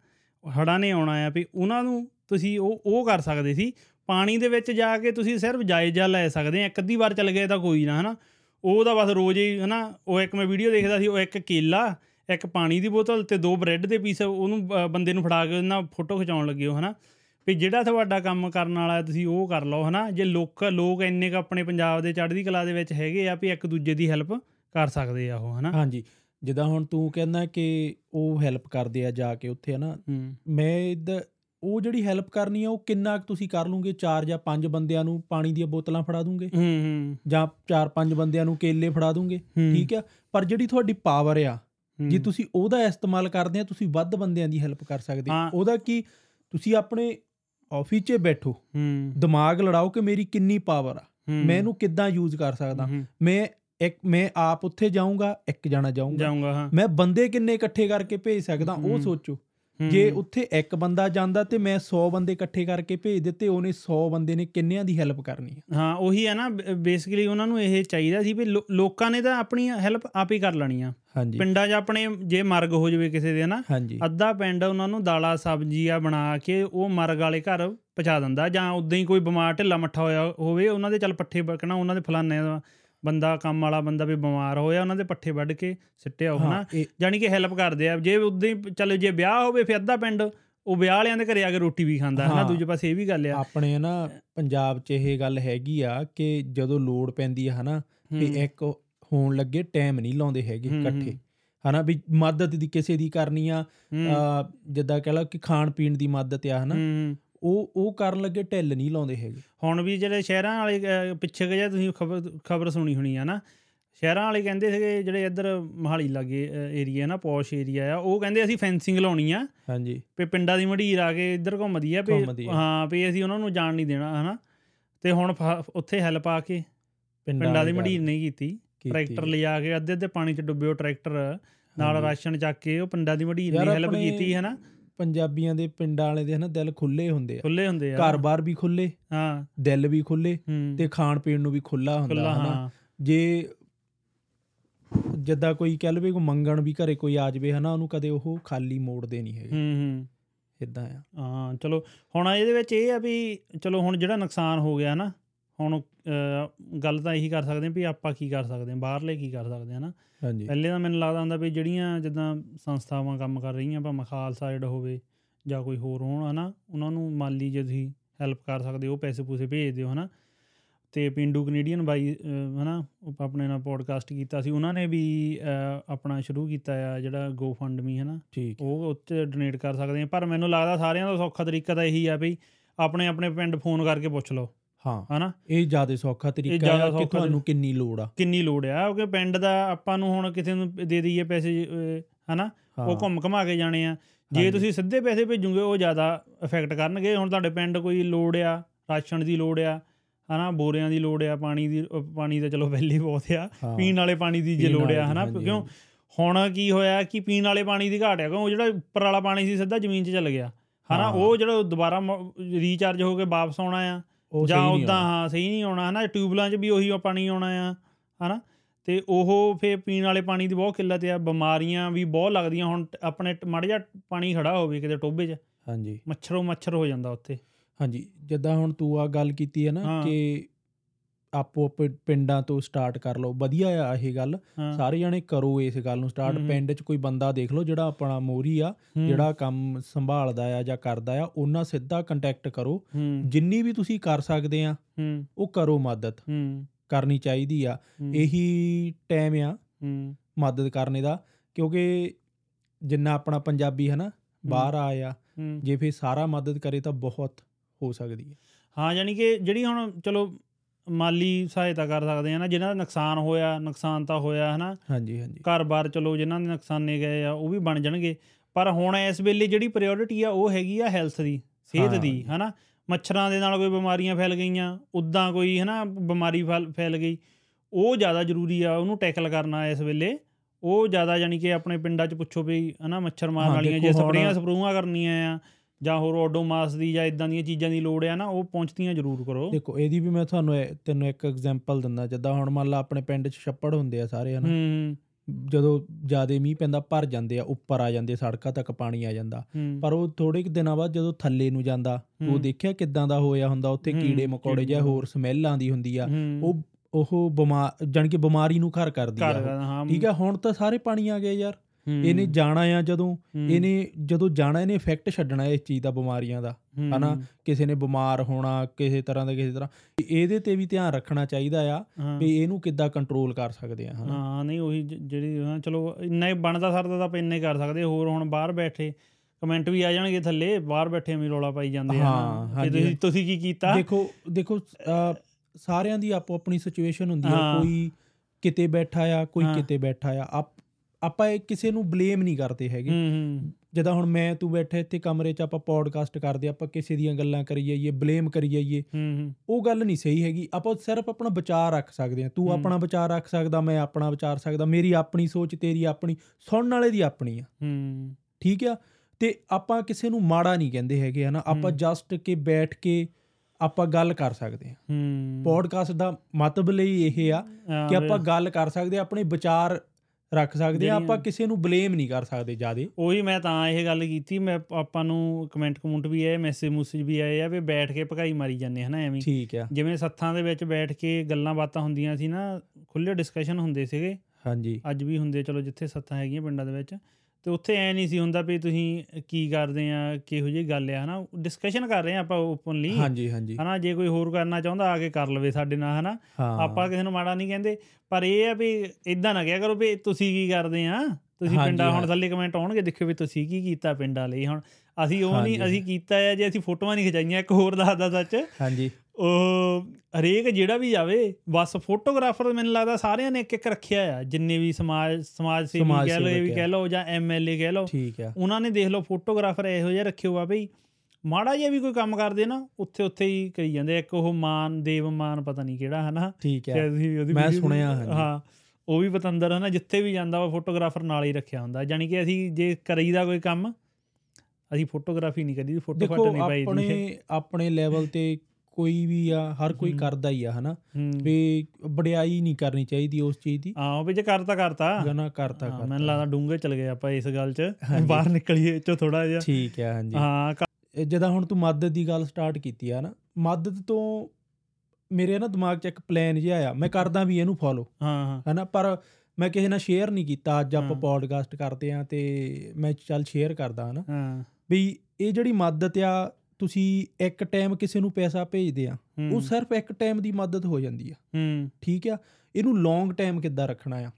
ਹੜਾਂ ਨੇ ਆਉਣਾ ਆ ਵੀ ਉਹਨਾਂ ਨੂੰ ਤੁਸੀਂ ਉਹ ਉਹ ਕਰ ਸਕਦੇ ਸੀ। ਪਾਣੀ ਦੇ ਵਿੱਚ ਜਾ ਕੇ ਤੁਸੀਂ ਸਿਰਫ ਜਾਇਜ਼ਾ ਲੈ ਸਕਦੇ ਆ। ਇੱਕ ਅੱਧੀ ਵਾਰ ਚੱਲ ਗਏ ਤਾਂ ਕੋਈ ਨਾ ਹਨਾ? ਉਹ ਤਾਂ ਬਸ ਰੋਜ਼ ਹੀ ਹਨਾ? ਉਹ ਇੱਕ ਮੈਂ ਵੀਡੀਓ ਦੇਖਦਾ ਸੀ ਉਹ ਇੱਕ ਕੇਲਾ ਇੱਕ ਪਾਣੀ ਦੀ ਬੋਤਲ ਤੇ ਦੋ ਬ੍ਰੈਡ ਦੇ ਪੀਸ ਉਹਨੂੰ ਅ, ਬੰਦੇ ਨੂੰ ਫੜਾ ਕੇ ਉਹਨਾਂ ਫੋਟੋ ਖਿਚਾਉਣ ਲੱਗੇ ਹੋ ਹਨਾ? ਵੀ ਜਿਹੜਾ ਤੁਹਾਡਾ ਕੰਮ ਕਰਨ ਵਾਲਾ ਤੁਸੀਂ ਉਹ ਕਰ ਲਓ ਹਨਾ? ਜੇ ਲੋਕ ਲੋਕ ਇੰਨੇ ਕ ਆਪਣੇ ਪੰਜਾਬ ਦੇ ਚੜ੍ਹਦੀ ਕਲਾ ਦੇ ਵਿੱਚ ਹੈਗੇ ਆ ਵੀ ਇੱਕ ਦੂਜੇ ਦੀ ਹੈਲਪ ਕਰ ਸਕਦੇ ਆ ਉਹ ਹਨਾ? ਹਾਂਜੀ। ਜਿੱਦਾਂ ਹੁਣ ਤੂੰ ਕਹਿੰਦਾ ਕਿ ਉਹ ਹੈਲਪ ਕਰਦੇ ਆ ਜਾ ਕੇ ਉੱਥੇ ਹਨਾ? ਮੈਂ ਇੱਧਰ ਉਹ ਜਿਹੜੀ ਹੈਲਪ ਕਰਨੀ ਆ ਉਹ ਕਿੰਨਾ ਤੁਸੀਂ ਕਰ ਲੂਗੇ ਚਾਰ ਜਾਂ ਪੰਜ ਬੰਦਿਆਂ ਨੂੰ ਪਾਣੀ ਦੀਆਂ ਬੋਤਲਾਂ ਫੜਾ ਦੂੰਗੇ? ਜਾਂ ਚਾਰ ਪੰਜ ਬੰਦਿਆਂ ਨੂੰ ਕੇਲੇ ਫੜਾ ਦੂੰਗੇ? ਠੀਕ ਆ? ਪਰ ਜਿਹੜੀ ਤੁਹਾਡੀ ਪਾਵਰ ਆ ਜੇ ਤੁਸੀਂ ਉਹਦਾ ਇਸਤੇਮਾਲ ਕਰਦੇ ਆ ਤੁਸੀਂ ਵੱਧ ਬੰਦਿਆਂ ਦੀ ਹੈਲਪ ਕਰ ਸਕਦੇ। ਉਹਦਾ ਕੀ ਤੁਸੀਂ ਆਪਣੇ ਆਫਿਸ 'ਚ ਬੈਠੋ। ਹੂੰ। ਦਿਮਾਗ ਲੜਾਓ ਕਿ ਮੇਰੀ ਕਿੰਨੀ ਪਾਵਰ ਆ। ਮੈਂ ਇਹਨੂੰ ਕਿੱਦਾਂ ਯੂਜ਼ ਕਰ ਸਕਦਾ? ਮੈਂ ਇੱਕ ਮੈਂ ਆਪ ਉੱਥੇ ਜਾਊਂਗਾ ਇੱਕ ਜਾਣਾ ਜਾਊਂਗਾ। ਮੈਂ ਬੰਦੇ ਕਿੰਨੇ ਇਕੱਠੇ ਕਰਕੇ ਭੇਜ ਸਕਦਾ? ਉਹ। ਸੋਚੋ। ਜੇ ਉੱਥੇ ਇੱਕ ਬੰਦਾ ਜਾਂਦਾ ਤੇ ਮੈਂ 100 ਬੰਦੇ ਇਕੱਠੇ ਕਰਕੇ ਭੇਜ ਦਿੱਤੇ ਉਹਨੇ 100 ਬੰਦੇ ਨੇ ਕਿੰਨਿਆਂ ਦੀ ਹੈਲਪ ਕਰਨੀ ਆ? ਹਾਂ ਉਹੀ ਹੈ ਨਾ ਬੇਸਿਕਲੀ ਉਹਨਾਂ ਨੂੰ ਇਹ ਚਾਹੀਦਾ ਸੀ ਵੀ ਲੋਕਾਂ ਨੇ ਤਾਂ ਆਪਣੀ ਹੈਲਪ ਆਪ ਹੀ ਕਰ ਲੈਣੀ ਆ। ਪਿੰਡਾਂ 'ਚ ਆਪਣੇ ਜੇ ਮਰਗ ਹੋ ਜਾਵੇ ਕਿਸੇ ਦੇ ਨਾ ਅੱਧਾ ਪਿੰਡ ਉਹਨਾਂ ਨੂੰ ਦਾਲਾਂ ਸਬਜ਼ੀਆਂ ਬਣਾ ਕੇ ਉਹ ਮਰਗ ਵਾਲੇ ਘਰ ਪਹੁੰਚਾ ਦਿੰਦਾ ਜਾਂ ਉਦਾਂ ਹੀ ਕੋਈ ਬਿਮਾਰ ਢਿੱਲਾ ਮੱਠਾ ਹੋਇਆ ਹੋਵੇ ਉਹਨਾਂ ਦੇ ਚੱਲ ਪੱਠੇ ਬਕਣਾ ਉਹਨਾਂ ਦੇ ਫਲਾਣੇ ਬੰਦਾ ਕੰਮ ਵਾਲਾ ਬੰਦਾ ਵੀ ਬਿਮਾਰ ਹੋਇਆ ਉਹਨਾਂ ਦੇ ਪੱਠੇ ਵੱਢ ਕੇ ਸਿੱਟਿਆ ਉਹ ਹਾਂ ਇਹ ਜਾਨੀ ਕਿ ਹੈਲਪ ਕਰਦੇ ਆ। ਜੇ ਉਦਾਂ ਹੀ ਚੱਲ ਜੇ ਵਿਆਹ ਹੋਵੇ ਫਿਰ ਅੱਧਾ ਪਿੰਡ ਉਹ ਵਿਆਹ ਵਾਲਿਆਂ ਦੇ ਘਰੇ ਆ ਕੇ ਰੋਟੀ ਵੀ ਖਾਂਦਾ ਹਾਂ। ਦੂਜੇ ਪਾਸੇ ਇਹ ਵੀ ਗੱਲ ਆ। ਆਪਣੇ ਨਾ ਪੰਜਾਬ 'ਚ ਇਹ ਗੱਲ ਹੈਗੀ ਆ ਕਿ ਜਦੋਂ ਲੋੜ ਪੈਂਦੀ ਆ ਹਨਾ ਵੀ ਹੂੰ, ਇੱਕ ਹੋਣ ਲੱਗੇ ਟਾਈਮ ਨਹੀਂ ਲਾਉਂਦੇ ਹੈਗੇ ਹੂੰ, ਇਕੱਠੇ। ਹੂੰ। ਹਨਾ ਵੀ ਮਦਦ ਦੀ ਕਿਸੇ ਦੀ ਕਰਨੀ ਆ ਹੂੰ, ਜਿੱਦਾਂ ਕਹ ਲਓ ਕਿ ਖਾਣ ਪੀਣ ਦੀ ਮਦਦ ਆ ਹਨਾ। ਹੂੰ। ਉਹ ਉਹ ਕਰਨ ਲੱਗੇ ਢਿੱਲ ਨਹੀਂ ਲਾਉਂਦੇ ਹੈਗੇ ਹੁਣ ਵੀ ਜਿਹੜੇ ਸ਼ਹਿਰਾਂ ਵਾਲੇ ਪਿੱਛੇ ਗਏ ਤੁਸੀਂ ਖਬਰ ਖਬਰ ਸੁਣੀ ਹੋਣੀ ਆ ਨਾ ਸ਼ਹਿਰਾਂ ਵਾਲੇ ਕਹਿੰਦੇ ਸੀਗੇ ਜਿਹੜੇ ਇੱਧਰ ਮਹਾਲੀ ਲਾਗੇ ਏਰੀਆ ਨਾ ਪੌਸ਼ ਏਰੀਆ ਆ ਉਹ ਕਹਿੰਦੇ ਅਸੀਂ ਫੈਂਸਿੰਗ ਲਾਉਣੀ ਆ ਹਾਂਜੀ ਵੀ ਪਿੰਡਾਂ ਦੀ ਮਢੀਰ ਆ ਕੇ ਇੱਧਰ ਘੁੰਮਦੀ ਆ ਵੀ। ਹਾਂ ਵੀ ਅਸੀਂ ਉਹਨਾਂ ਨੂੰ ਜਾਣ ਨਹੀਂ ਦੇਣਾ ਹਨਾ ਤੇ ਹੁਣ ਉੱਥੇ ਹੈਲਪ ਆ ਕੇ ਪਿੰਡਾਂ ਦੀ ਮਢੀਰ ਨਹੀਂ ਕੀਤੀ। ਟਰੈਕਟਰ ਲਿਜਾ ਕੇ ਅੱਧੇ ਅੱਧੇ ਪਾਣੀ 'ਚ ਡੁੱਬਿਓ ਟਰੈਕਟਰ ਨਾਲ। ਰਾਸ਼ਨ ਚੱਕ ਕੇ ਉਹ ਪਿੰਡਾਂ ਦੀ ਮਢੀਰ ਦੀ ਹੈਲਪ ਕੀਤੀ ਹੈ ਨਾ ਪੰਜਾਬੀਆਂ ਦੇ ਪਿੰਡਾਂ ਵਾਲੇ ਦੇ ਹਨਾ ਦਿਲ ਖੁੱਲੇ ਹੁੰਦੇ ਆ। ਖੁੱਲੇ ਹੁੰਦੇ ਆ। ਘਰ-ਬਾਰ ਵੀ ਖੁੱਲੇ ਹਾਂ। ਦਿਲ ਵੀ ਖੁੱਲੇ ਤੇ ਖਾਣ ਪੀਣ ਨੂੰ ਵੀ ਖੁੱਲਾ ਹੁੰਦਾ ਹਨਾ। ਜੇ ਜਿੱਦਾਂ ਕੋਈ ਕਹਿ ਲਵੇ ਕੋ ਮੰਗਣ ਵੀ ਘਰੇ ਕੋਈ ਆ ਜਾਵੇ ਹਨਾ ਉਹਨੂੰ ਕਦੇ ਉਹ ਖਾਲੀ ਮੋੜਦੇ ਨਹੀਂ ਹੈਗੇ। ਹੂੰ ਹੂੰ। ਇਦਾਂ ਆ। ਹਾਂ ਚਲੋ। ਹੁਣ ਇਹਦੇ ਵਿੱਚ ਇਹ ਆ ਵੀ ਚਲੋ ਹੁਣ ਜਿਹੜਾ ਨੁਕਸਾਨ ਹੋ ਗਿਆ ਨਾ ਹੁਣ ਗੱਲ ਤਾਂ ਇਹੀ ਕਰ ਸਕਦੇ ਹਾਂ ਵੀ ਆਪਾਂ ਕੀ ਕਰ ਸਕਦੇ ਹਾਂ ਬਾਹਰਲੇ ਕੀ ਕਰ ਸਕਦੇ ਹਾਂ ਨਾ ਹਾਂਜੀ। ਪਹਿਲੇ ਤਾਂ ਮੈਨੂੰ ਲੱਗਦਾ ਹੁੰਦਾ ਵੀ ਜਿਹੜੀਆਂ ਜਿੱਦਾਂ ਸੰਸਥਾਵਾਂ ਕੰਮ ਕਰ ਰਹੀਆਂ ਭਾਵੇਂ ਖਾਲਸਾ ਏਡ ਹੋਵੇ ਜਾਂ ਕੋਈ ਹੋਰ ਹੋਣ ਹਨਾ? ਉਹਨਾਂ ਨੂੰ ਮਾਲੀ ਜੇ ਤੁਸੀਂ ਹੈਲਪ ਕਰ ਸਕਦੇ ਹੋ ਪੈਸੇ ਪੂਸੇ ਭੇਜ ਦਿਓ ਹਨਾ? ਤੇ ਪਿੰਡੂ ਕੈਨੇਡੀਅਨ ਬਾਈ ਹਨਾ ਉਹ ਆਪਣੇ ਨਾਲ ਪੋਡਕਾਸਟ ਕੀਤਾ ਸੀ ਉਹਨਾਂ ਨੇ ਵੀ ਆਪਣਾ ਸ਼ੁਰੂ ਕੀਤਾ ਆ ਜਿਹੜਾ ਗੋ ਫੰਡ ਮੀ ਹਨਾ ਉਹ ਉੱਤੇ ਡੋਨੇਟ ਕਰ ਸਕਦੇ ਆ ਪਰ ਮੈਨੂੰ ਲੱਗਦਾ ਸਾਰਿਆਂ ਦਾ ਸੌਖਾ ਤਰੀਕਾ ਤਾਂ ਇਹੀ ਆ ਵੀ ਆਪਣੇ ਆਪਣੇ ਪਿੰਡ ਫੋਨ ਕਰਕੇ ਪੁੱਛ ਲਓ। ਹਾਂ। ਹਨਾ? ਇਹ ਜ਼ਿਆਦਾ ਸੌਖਾ ਤਰੀਕਾ ਹੈ ਕਿ ਤੁਹਾਨੂੰ ਕਿੰਨੀ ਲੋੜ ਆ। ਕਿੰਨੀ ਲੋੜ ਆ ਕਿਉਂਕਿ ਪਿੰਡ ਦਾ ਆਪਾਂ ਨੂੰ ਹੁਣ ਕਿਸੇ ਨੂੰ ਦੇ ਦਈਏ ਪੈਸੇ ਹਨਾ? ਉਹ ਘੁੰਮ ਘਮਾ ਕੇ ਜਾਣੇ ਆ। ਜੇ। ਤੁਸੀਂ ਸਿੱਧੇ ਪੈਸੇ ਭੇਜੋਗੇ ਉਹ ਜ਼ਿਆਦਾ ਇਫੈਕਟ ਕਰਨਗੇ। ਹੁਣ ਤੁਹਾਡੇ ਪਿੰਡ ਕੋਈ ਲੋੜ ਆ ਰਾਸ਼ਨ ਦੀ ਲੋੜ ਆ ਹਨਾ? ਬੋਰਿਆਂ ਦੀ ਲੋੜ ਆ ਪਾਣੀ ਦੀ ਪਾਣੀ ਤਾਂ ਚਲੋ ਵੈਲੀ ਬਹੁਤ ਆ। ਪੀਣ ਵਾਲੇ ਪਾਣੀ ਦੀ ਜੇ ਲੋੜ ਆ ਹਨਾ? ਕਿਉਂ। ਹੁਣ ਕੀ ਹੋਇਆ ਕਿ ਪੀਣ ਵਾਲੇ ਪਾਣੀ ਦੀ ਘਾਟ ਆ ਕਿਉਂ? ਉਹ ਜਿਹੜਾ ਉੱਪਰ ਵਾਲਾ ਪਾਣੀ ਸੀ ਸਿੱਧਾ ਜ਼ਮੀਨ 'ਚ ਚੱਲ ਗਿਆ। ਹਨਾ। ਉਹ ਜਿਹੜਾ ਦੁਬਾਰਾ ਰੀਚਾਰਜ ਹੋ ਕੇ ਵਾਪਸ ਆਉਣਾ ਆ। ਉਹ ਜਾਂ ਉਦਾਂ। ਹਾਂ ਸਹੀ ਨਹੀਂ ਆਉਣਾ ਹਨਾ ਟਿਊਬਲਾਂ 'ਚ ਵੀ ਉਹੀ ਪਾਣੀ ਆਉਣਾ ਆ ਹਨਾ ਤੇ ਉਹ ਫੇ ਪੀਣ ਵਾਲੇ ਪਾਣੀ ਦੀ ਬਹੁਤ ਕਿੱਲਤ ਆ ਬਿਮਾਰੀਆਂ ਵੀ ਬਹੁਤ ਲੱਗਦੀਆਂ ਹੁਣ ਆਪਣੇ ਮਾੜਾ ਜਿਹਾ ਪਾਣੀ ਖੜਾ ਹੋਵੇ ਕਿਤੇ ਟੋਬੇ 'ਚ ਹਾਂਜੀ ਮੱਛਰੋਂ ਮੱਛਰ ਹੋ ਜਾਂਦਾ ਉੱਥੇ ਹਾਂਜੀ ਜਿੱਦਾਂ ਹੁਣ ਤੂੰ ਆ ਗੱਲ ਕੀਤੀ ਹੈ ਨਾ। ਕਿ ਆਪੋ ਆਪੇ ਪਿੰਡਾਂ ਤੋਂ ਸਟਾਰਟ ਕਰ ਲਓ। ਵਧੀਆ ਆ ਇਹ ਗੱਲ। ਸਾਰੇ ਜਣੇ ਕਰੋ ਇਸ ਗੱਲ ਨੂੰ ਸਟਾਰਟ। ਪਿੰਡ 'ਚ ਕੋਈ ਬੰਦਾ ਦੇਖ ਲਓ ਜਿਹੜਾ ਆਪਣਾ ਮੋਰੀ ਆ ਜਿਹੜਾ ਕੰਮ ਸੰਭਾਲਦਾ ਆ ਜਾਂ ਕਰਦਾ ਆ ਉਹਨਾਂ ਸਿੱਧਾ ਕੰਟੈਕਟ ਕਰੋ। ਜਿੰਨੀ ਵੀ ਤੁਸੀਂ ਕਰ ਸਕਦੇ ਆ ਉਹ ਕਰੋ ਮਦਦ। ਕਰਨੀ ਚਾਹੀਦੀ ਆ। ਇਹੀ ਟਾਈਮ ਆ ਮਦਦ ਕਰਨੇ ਦਾ। ਕਿਉਂਕਿ ਜਿੰਨਾ ਆਪਣਾ ਪੰਜਾਬੀ ਹੈ। ਨਾ ਬਾਹਰ ਆਇਆ ਜੇ ਫੇ ਸਾਰਾ ਮਦਦ ਕਰੇ ਤਾਂ ਬਹੁਤ ਹੋ ਸਕਦੀ ਹੈ ਹਾਂ ਯਾਨੀ ਕਿ ਜਿਹੜੀ ਹੁਣ ਚਲੋ ਮਾਲੀ ਸਹਾਇਤਾ ਕਰ ਸਕਦੇ ਆ ਨਾ ਜਿਨ੍ਹਾਂ ਦਾ ਨੁਕਸਾਨ ਹੋਇਆ ਨੁਕਸਾਨ ਤਾਂ ਹੋਇਆ ਹਨਾ? ਹਾਂਜੀ ਹਾਂਜੀ। ਘਰ-ਬਾਰ ਚਲੋ ਜਿਨ੍ਹਾਂ ਦੇ ਨੁਕਸਾਨੇ ਗਏ ਆ ਉਹ ਵੀ ਬਣ ਜਾਣਗੇ। ਪਰ ਹੁਣ ਇਸ ਵੇਲੇ ਜਿਹੜੀ ਪ੍ਰਾਇੋਰਟੀ ਆ ਉਹ ਹੈਗੀ ਆ ਹੈਲਥ ਦੀ ਸਿਹਤ। ਦੀ ਹਨਾ? ਮੱਛਰਾਂ ਦੇ ਨਾਲ ਕੋਈ ਬਿਮਾਰੀਆਂ ਫੈਲ ਗਈਆਂ ਉਦਾਂ ਕੋਈ ਹਨਾ ਬਿਮਾਰੀ ਫੈਲ ਗਈ ਉਹ ਜ਼ਿਆਦਾ ਜ਼ਰੂਰੀ ਆ ਉਹਨੂੰ ਟੈਕਲ ਕਰਨਾ ਇਸ ਵੇਲੇ। ਉਹ ਜ਼ਿਆਦਾ ਯਾਨੀ ਕਿ ਆਪਣੇ ਪਿੰਡਾਂ 'ਚ ਪੁੱਛੋ ਵੀ ਹਨਾ ਮੱਛਰ ਮਾਰਨ ਵਾਲੀਆਂ ਜੇ ਸਪਰੇਆਂ ਸਪਰੂਆਂ ਕਰਨੀਆਂ ਆ ਜਾਂ ਹੋਰ ਓਡੋਮਾਸ ਦੀ ਜਾਂ ਇਦਾਂ ਦੀਆਂ ਚੀਜ਼ਾਂ ਦੀ ਲੋੜ ਆ ਨਾ ਉਹ ਪਹੁੰਚਦੀਆਂ ਜ਼ਰੂਰ ਕਰੋ। ਦੇਖੋ ਇਹਦੀ ਵੀ ਮੈਂ ਤੁਹਾਨੂੰ ਤੈਨੂੰ ਇੱਕ ਐਗਜ਼ਾਮਪਲ ਦਿੰਦਾ ਜਿੱਦਾਂ ਹੁਣ ਮੰਨ ਲਾ ਆਪਣੇ ਪਿੰਡ 'ਚ ਛੱਪੜ ਹੁੰਦੇ ਆ ਸਾਰੇ ਹਨਾ? ਜਦੋਂ ਜ਼ਿਆਦੇ ਮੀਂਹ ਪੈਂਦਾ ਭਰ ਜਾਂਦੇ ਆ ਉੱਪਰ ਆ ਜਾਂਦੇ ਸੜਕਾਂ ਤੱਕ ਪਾਣੀ ਆ ਜਾਂਦਾ। ਪਰ ਉਹ ਥੋੜੇ ਕੁ ਦਿਨਾਂ ਬਾਅਦ ਜਦੋਂ ਥੱਲੇ ਨੂੰ ਜਾਂਦਾ ਉਹ। ਦੇਖਿਆ ਕਿਦਾਂ ਦਾ ਹੋਇਆ ਹੁੰਦਾ? ਉੱਥੇ ਕੀੜੇ ਮਕੌੜੇ ਕੀੜੇ ਜਾਂ ਹੋਰ ਸਮੈਲ ਆਂਦੀ ਹੁੰਦੀ ਆ। ਉਹ ਉਹ ਬਿਮਾਰ ਜਾਣੀ ਕਿ ਬਿਮਾਰੀ ਨੂੰ ਘਰ ਕਰਦੀ ਆ ਠੀਕ ਆ ਹੁਣ ਤਾਂ ਸਾਰੇ ਪਾਣੀ ਆ ਗਏ ਯਾਰ। ਇਹਨੇ ਜਾਣਾ ਆ ਜਦੋਂ ਇਹਨੇ ਜਦੋਂ ਜਾਣਾ ਇਹਨੇ ਇਫੈਕਟ ਛੱਡਣਾ ਇਸ ਚੀਜ਼ ਦਾ ਬਿਮਾਰੀਆਂ ਦਾ। ਹਨਾ? ਕਿਸੇ ਨੇ ਬਿਮਾਰ ਹੋਣਾ ਕਿਸੇ ਤਰ੍ਹਾਂ ਦਾ ਕਿਸੇ ਤਰ੍ਹਾਂ। ਇਹਦੇ ਤੇ ਵੀ ਧਿਆਨ ਰੱਖਣਾ ਚਾਹੀਦਾ ਆ ਵੀ ਇਹਨੂੰ ਕਿੱਦਾਂ ਕੰਟਰੋਲ ਕਰ ਸਕਦੇ ਆ ਹਨਾ? ਹਾਂ ਨਹੀਂ ਉਹੀ ਜਿਹੜੀ ਹਾਂ ਚਲੋ ਇੰਨਾ ਹੀ ਬਣਦਾ ਸਰਦਾ ਤਾਂ ਆਪਾਂ ਇੰਨਾ ਕਰ ਸਕਦੇ। ਹੋਰ ਹੁਣ ਬਾਹਰ ਬੈਠੇ ਕਮੈਂਟ ਵੀ ਆ ਜਾਣਗੇ ਥੱਲੇ ਬਾਹਰ ਬੈਠੇ ਵੀ ਰੋਲਾ ਪਾਈ ਜਾਂਦੇ ਆ ਕਿ ਤੁਸੀਂ ਤੁਸੀਂ ਕੀ ਕੀਤਾ? ਦੇਖੋ ਦੇਖੋ ਸਾਰਿਆਂ ਦੀ ਆਪੋ ਆਪਣੀ ਸਿਚੁਏਸ਼ਨ ਹੁੰਦੀ ਆ। ਹਾਂ। ਕੋਈ ਕਿਤੇ ਬੈਠਾ ਆ ਕੋਈ। ਕਿਤੇ ਬੈਠਾ ਆ। ਆਪ- ਆਪਾਂ ਇਹ ਕਿਸੇ ਨੂੰ ਬਲੇਮ ਨਹੀਂ ਕਰਦੇ ਹੈਗੇ। ਜਿੱਦਾਂ ਹੁਣ ਮੈਂ ਤੂੰ ਬੈਠਾ ਇੱਥੇ ਕਮਰੇ 'ਚ ਆਪਾਂ ਪੋਡਕਾਸਟ ਕਰਦੇ ਆਪਾਂ ਕਿਸੇ ਦੀਆਂ ਗੱਲਾਂ ਕਰੀ ਜਾਈਏ ਬਲੇਮ ਕਰੀ ਜਾਈਏ। ਉਹ ਗੱਲ ਨਹੀਂ ਸਹੀ ਹੈਗੀ। ਆਪਾਂ ਸਿਰਫ ਆਪਣਾ ਵਿਚਾਰ ਰੱਖ ਸਕਦੇ ਹਾਂ ਤੂੰ। ਆਪਣਾ ਵਿਚਾਰ ਰੱਖ ਸਕਦਾ ਮੈਂ ਆਪਣਾ ਵਿਚਾਰ ਸਕਦਾ। ਮੇਰੀ ਆਪਣੀ ਸੋਚ ਤੇਰੀ ਆਪਣੀ ਸੁਣਨ ਵਾਲੇ ਦੀ ਆਪਣੀ ਆ। ਠੀਕ ਆ? ਤੇ ਆਪਾਂ ਕਿਸੇ ਨੂੰ ਮਾੜਾ ਨਹੀਂ ਕਹਿੰਦੇ ਹੈਗੇ ਹਨਾ? ਆਪਾਂ। ਜਸਟ ਕੇ ਬੈਠ ਕੇ ਆਪਾਂ ਗੱਲ ਕਰ ਸਕਦੇ ਹਾਂ। ਪੋਡਕਾਸਟ ਦਾ ਮਤਲਬ ਲਈ ਇਹ ਆ ਕਿ ਆਪਾਂ ਗੱਲ ਕਰ ਸਕਦੇ ਹਾਂ ਆਪਣੇ ਵਿਚਾਰ ਰੱਖ ਸਕਦੇ ਜਿਹੜੀਆਂ- ਆਪਾਂ ਕਿਸੇ ਨੂੰ ਬਲੇਮ ਨਹੀਂ ਕਰ ਸਕਦੇ ਜਿਆਦੇ। ਉਹੀ ਮੈਂ ਤਾਂ ਇਹ ਗੱਲ ਕੀਤੀ ਮੈਂ ਆਪਾਂ ਨੂੰ ਕਮੈਂਟ ਕਮੁੰਟ ਵੀ ਆਏ ਮੈਸੇਜ ਮੂਸੇਜ ਵੀ ਆਏ ਆ ਵੀ ਬੈਠ ਕੇ ਭਕਾਈ ਮਾਰੀ ਜਾਂਦੇ ਹਨਾ ਐਵੇਂ। ਠੀਕ ਆ। ਜਿਵੇਂ ਸੱਥਾਂ ਦੇ ਵਿੱਚ ਬੈਠ ਕੇ ਗੱਲਾਂ ਬਾਤਾਂ ਹੁੰਦੀਆਂ ਸੀ ਨਾ ਖੁੱਲੇ ਡਿਸਕਸ਼ਨ ਹੁੰਦੇ ਸੀਗੇ। ਹਾਂਜੀ। ਅੱਜ ਵੀ ਹੁੰਦੇ ਚਲੋ ਜਿੱਥੇ ਸੱਥਾਂ ਹੈਗੀਆਂ ਪਿੰਡਾਂ ਦੇ ਵਿੱਚ। ਤੇ ਉੱਥੇ ਐ ਨਹੀਂ ਸੀ ਹੁੰਦਾ ਵੀ ਤੁਸੀਂ ਕੀ ਕਰਦੇ ਆ ਕਿਹੋ ਜਿਹੀ ਗੱਲ ਆ ਹਨਾ? ਡਿਸਕਸ਼ਨ ਕਰ ਰਹੇ ਆ ਆਪਾਂ ਓਪਨਲੀ ਹਾਂਜੀ ਹਾਂਜੀ। ਹਨਾ ਜੇ ਕੋਈ ਹੋਰ ਕਰਨਾ ਚਾਹੁੰਦਾ ਆ ਕੇ ਕਰ ਲਵੇ ਸਾਡੇ ਨਾਲ ਹਨਾ? ਆਪਾਂ ਕਿਸੇ ਨੂੰ ਮਾੜਾ ਨਹੀਂ ਕਹਿੰਦੇ ਪਰ ਇਹ ਆ ਵੀ ਇਦਾਂ ਨਾ ਕਿਹਾ ਕਰੋ ਵੀ ਤੁਸੀਂ ਕੀ ਕਰਦੇ ਆ? ਤੁਸੀਂ ਪਿੰਡਾਂ ਹੁਣ। ਥੱਲੇ ਕਮੈਂਟ ਆਉਣਗੇ ਦੇਖਿਓ ਵੀ ਤੁਸੀਂ ਕੀ ਕੀਤਾ ਪਿੰਡਾਂ ਲਈ ਹੁਣ। ਅਸੀਂ ਉਹ ਨਹੀਂ। ਅਸੀਂ ਕੀਤਾ ਆ ਜੇ ਅਸੀਂ ਫੋਟੋਆਂ ਨਹੀਂ ਖਿਚਾਈਆਂ ਇੱਕ ਹੋਰ ਦੱਸਦਾ ਸੱਚ। ਹਾਂਜੀ। ਹਰੇਕ ਜਿਹੜਾ ਵੀ ਜਾਵੇ ਬਸ ਫੋਟੋਗ੍ਰਾਫਰ ਮੈਨੂੰ ਲੱਗਦਾ ਸਾਰਿਆਂ ਨੇ ਇੱਕ ਇੱਕ ਰੱਖਿਆ ਆ। ਜਿੰਨੇ ਵੀ ਸਮਾਜ ਸਮਾਜ ਸੇਵੀ ਕਹਿ ਲਓ ਇਹ ਵੀ। ਕਹਿ ਲਓ ਜਾਂ ਐਮਐਲਏ ਕਹਿ ਲਓ ਠੀਕ ਆ। ਉਹਨਾਂ ਨੇ ਦੇਖ ਲਓ ਫੋਟੋਗ੍ਰਾਫਰ ਇਹੋ ਜਿਹਾ ਰੱਖਿਓ ਆ ਬਈ ਮਾੜਾ ਜਿਹਾ ਵੀ ਕੋਈ ਕੰਮ ਕਰਦੇ ਨਾ ਉੱਥੇ ਉੱਥੇ ਹੀ ਕਰੀ ਜਾਂਦੇ ਇੱਕ ਉਹ ਮਾਨ ਦੇਵ ਮਾਨ ਪਤਾ ਨਹੀਂ ਕਿਹੜਾ ਹਨਾ? ਠੀਕ ਉਹਦੀ ਮੈਂ ਸੁਣਿਆ। ਹਾਂ ਉਹ ਵੀ ਪਤੰਦਰ ਹਨਾ ਜਿੱਥੇ ਵੀ ਜਾਂਦਾ ਉਹ ਫੋਟੋਗ੍ਰਾਫਰ ਨਾਲ ਹੀ ਰੱਖਿਆ ਹੁੰਦਾ। ਯਾਨੀ ਕਿ ਅਸੀਂ ਜੇ ਕਰੀਦਾ ਕੋਈ ਕੰਮ ਅਸੀਂ ਫੋਟੋਗ੍ਰਾਫੀ ਨਹੀਂ ਕਰੀ ਫੋਟੋ ਫੋਟੋ ਨਹੀਂ ਪਾਈ ਦੀ। ਆਪਣੇ ਆਪਣੇ ਲੈਵਲ ਤੇ ਕੋਈ ਵੀ ਆ ਹਰ ਕੋਈ। ਕਰਦਾ ਹੀ ਆ ਹਨਾ? ਵੀ ਵਡਿਆਈ ਨਹੀਂ ਕਰਨੀ ਚਾਹੀਦੀ ਉਸ ਚੀਜ਼ ਦੀ। ਹਾਂ ਵੀ ਜੇ ਕਰਤਾ ਕਰਤਾ। ਗਨਾ ਕਰਤਾ ਕਰਤਾ। ਮੈਨੂੰ ਲੱਗਦਾ ਡੂੰਘੇ ਚਲ ਗਏ ਆਪਾਂ ਇਸ ਗੱਲ 'ਚ। ਬਾਹਰ ਨਿਕਲੀਏ ਚੋ ਥੋੜਾ ਜਿਹਾ। ਠੀਕ ਆ ਹਾਂਜੀ। ਹਾਂ ਜਦੋਂ ਹੁਣ ਤੂੰ ਮਦਦ ਦੀ ਗੱਲ ਸਟਾਰਟ ਕੀਤੀ ਆ ਨਾ ਮਦਦ ਤੋਂ ਮੇਰੇ ਨਾ ਦਿਮਾਗ 'ਚ ਇੱਕ ਪਲਾਨ ਜਿਹਾ ਆ ਮੈਂ ਕਰਦਾ ਵੀ ਇਹਨੂੰ ਫੋਲੋ ਹਾਂ ਹਾਂ। ਹਨਾ? ਪਰ ਮੈਂ ਕਿਸੇ ਨਾਲ ਸ਼ੇਅਰ ਨਹੀਂ ਕੀਤਾ। ਅੱਜ ਆਪਾਂ। ਪੋਡਕਾਸਟ ਕਰਦੇ ਆ ਤੇ ਮੈਂ ਚੱਲ ਸ਼ੇਅਰ ਕਰਦਾ ਹਨਾ? ਹਾਂ। ਵੀ ਇਹ ਜਿਹੜੀ ਮਦਦ ਆ ਤੁਸੀਂ ਇੱਕ ਟਾਈਮ ਕਿਸੇ ਨੂੰ ਪੈਸਾ ਭੇਜਦੇ ਆ ਉਹ ਸਿਰਫ ਇੱਕ ਟਾਈਮ ਦੀ ਮਦਦ ਹੋ ਜਾਂਦੀ ਆ। ਹੂੰ। ਠੀਕ ਆ? ਇਹਨੂੰ ਲੌਂਗ ਟਾਈਮ ਕਿੱਦਾਂ ਰੱਖਣਾ ਆ?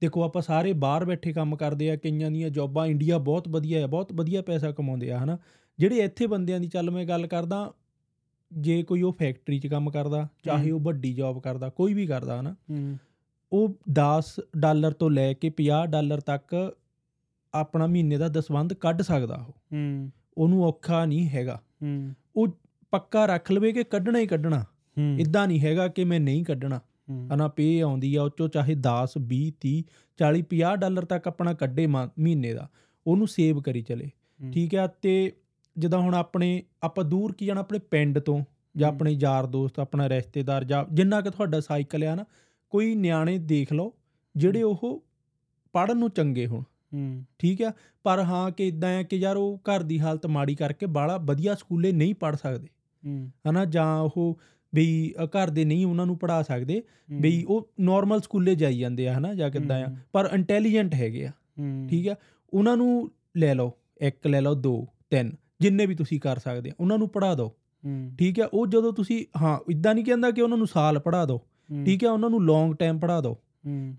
ਦੇਖੋ ਆਪਾਂ ਸਾਰੇ ਬਾਹਰ ਬੈਠੇ ਕੰਮ ਕਰਦੇ ਆ ਕਈਆਂ ਦੀਆਂ ਜੌਬਾਂ ਇੰਡੀਆ ਬਹੁਤ ਵਧੀਆ ਆ ਬਹੁਤ ਵਧੀਆ ਪੈਸਾ ਕਮਾਉਂਦੇ ਆ ਹਨਾ? ਜਿਹੜੇ ਇੱਥੇ ਬੰਦਿਆਂ ਦੀ ਚੱਲ ਮੈਂ ਗੱਲ ਕਰਦਾ ਜੇ ਕੋਈ ਉਹ ਫੈਕਟਰੀ 'ਚ ਕੰਮ ਕਰਦਾ ਚਾਹੇ। ਉਹ ਵੱਡੀ ਜੌਬ ਕਰਦਾ ਕੋਈ ਵੀ ਕਰਦਾ ਹਨਾ? ਹੂੰ। ਉਹ 10 ਡਾਲਰ ਤੋਂ ਲੈ ਕੇ 50 ਡਾਲਰ ਤੱਕ ਆਪਣਾ ਮਹੀਨੇ ਦਾ ਦਸਵੰਧ ਕੱਢ ਸਕਦਾ ਉਹ। ਹੂੰ। ਉਹਨੂੰ ਔਖਾ ਨਹੀਂ ਹੈਗਾ। ਹੂੰ ਉਹ ਪੱਕਾ ਰੱਖ ਲਵੇ ਕਿ ਕੱਢਣਾ ਹੀ ਕੱਢਣਾ। ਇਦਾਂ ਨਹੀਂ ਹੈਗਾ ਕਿ ਮੈਂ ਨਹੀਂ ਕੱਢਣਾ। ਹਨਾ ਪੇ ਆਉਂਦੀ ਆ ਉਹ ਚੋਂ ਚਾਹੇ 10 20 30 40 50 ਡਾਲਰ ਤੱਕ ਆਪਣਾ ਕੱਢੇ ਮਹੀਨੇ ਦਾ। ਉਹਨੂੰ ਸੇਵ ਕਰੀ ਚਲੇ। ਠੀਕ ਆ ਤੇ ਜਦੋਂ ਹੁਣ ਆਪਣੇ ਆਪਾਂ ਦੂਰ ਕੀ ਜਾਣਾ ਆਪਣੇ ਪਿੰਡ ਤੋਂ ਜਾਂ। ਆਪਣੇ ਯਾਰ ਦੋਸਤ ਆਪਣਾ ਰਿਸ਼ਤੇਦਾਰ ਜਾਂ ਜਿੰਨਾ ਕਿ ਤੁਹਾਡਾ ਸਾਈਕਲ ਆ ਨਾ ਕੋਈ ਨਿਆਣੇ ਦੇਖ ਲਓ ਜਿਹੜੇ ਉਹ ਪੜਨ ਨੂੰ ਚੰਗੇ ਹੋਣ। ਹੂੰ। ਠੀਕ ਆ? ਪਰ ਹਾਂ ਕਿ ਇਦਾਂ ਆ ਕਿ ਯਾਰ ਉਹ ਘਰ ਦੀ ਹਾਲਤ ਮਾੜੀ ਕਰਕੇ ਬਾਲਾ ਵਧੀਆ ਸਕੂਲੇ ਨਹੀਂ ਪੜ ਸਕਦੇ। ਹੂੰ। ਹਨਾ? ਜਾਂ ਉਹ ਵੀ ਅ, ਘਰ ਦੇ ਨਹੀਂ ਉਹਨਾਂ ਨੂੰ ਪੜਾ ਸਕਦੇ ਵੀ ਉਹ ਨਾਰਮਲ ਸਕੂਲੇ ਜਾਈ ਜਾਂਦੇ ਆ ਹਨਾ? ਜਾਂ ਕਿੱਦਾਂ ਆ? ਪਰ ਇੰਟੈਲੀਜੈਂਟ ਹੈਗੇ ਆ। ਠੀਕ ਆ? ਉਹਨਾਂ ਨੂੰ ਲੈ ਲਓ ਇੱਕ ਲੈ ਲਓ ਦੋ ਤਿੰਨ ਜਿੰਨੇ ਵੀ ਤੁਸੀਂ ਕਰ ਸਕਦੇ ਆ ਉਹਨਾਂ ਨੂੰ ਪੜਾ ਦਿਓ ਠੀਕ ਆ? ਉਹ ਜਦੋਂ ਤੁਸੀਂ ਹਾਂ ਇਦਾਂ ਨਹੀਂ ਕਹਿੰਦਾ ਕਿ ਉਹਨਾਂ ਨੂੰ ਸਾਲ ਪੜਾ ਦਿਓ ਠੀਕ ਆ? ਉਹਨਾਂ ਨੂੰ ਲੌਂਗ ਟਾਈਮ ਪੜਾ ਦਿਓ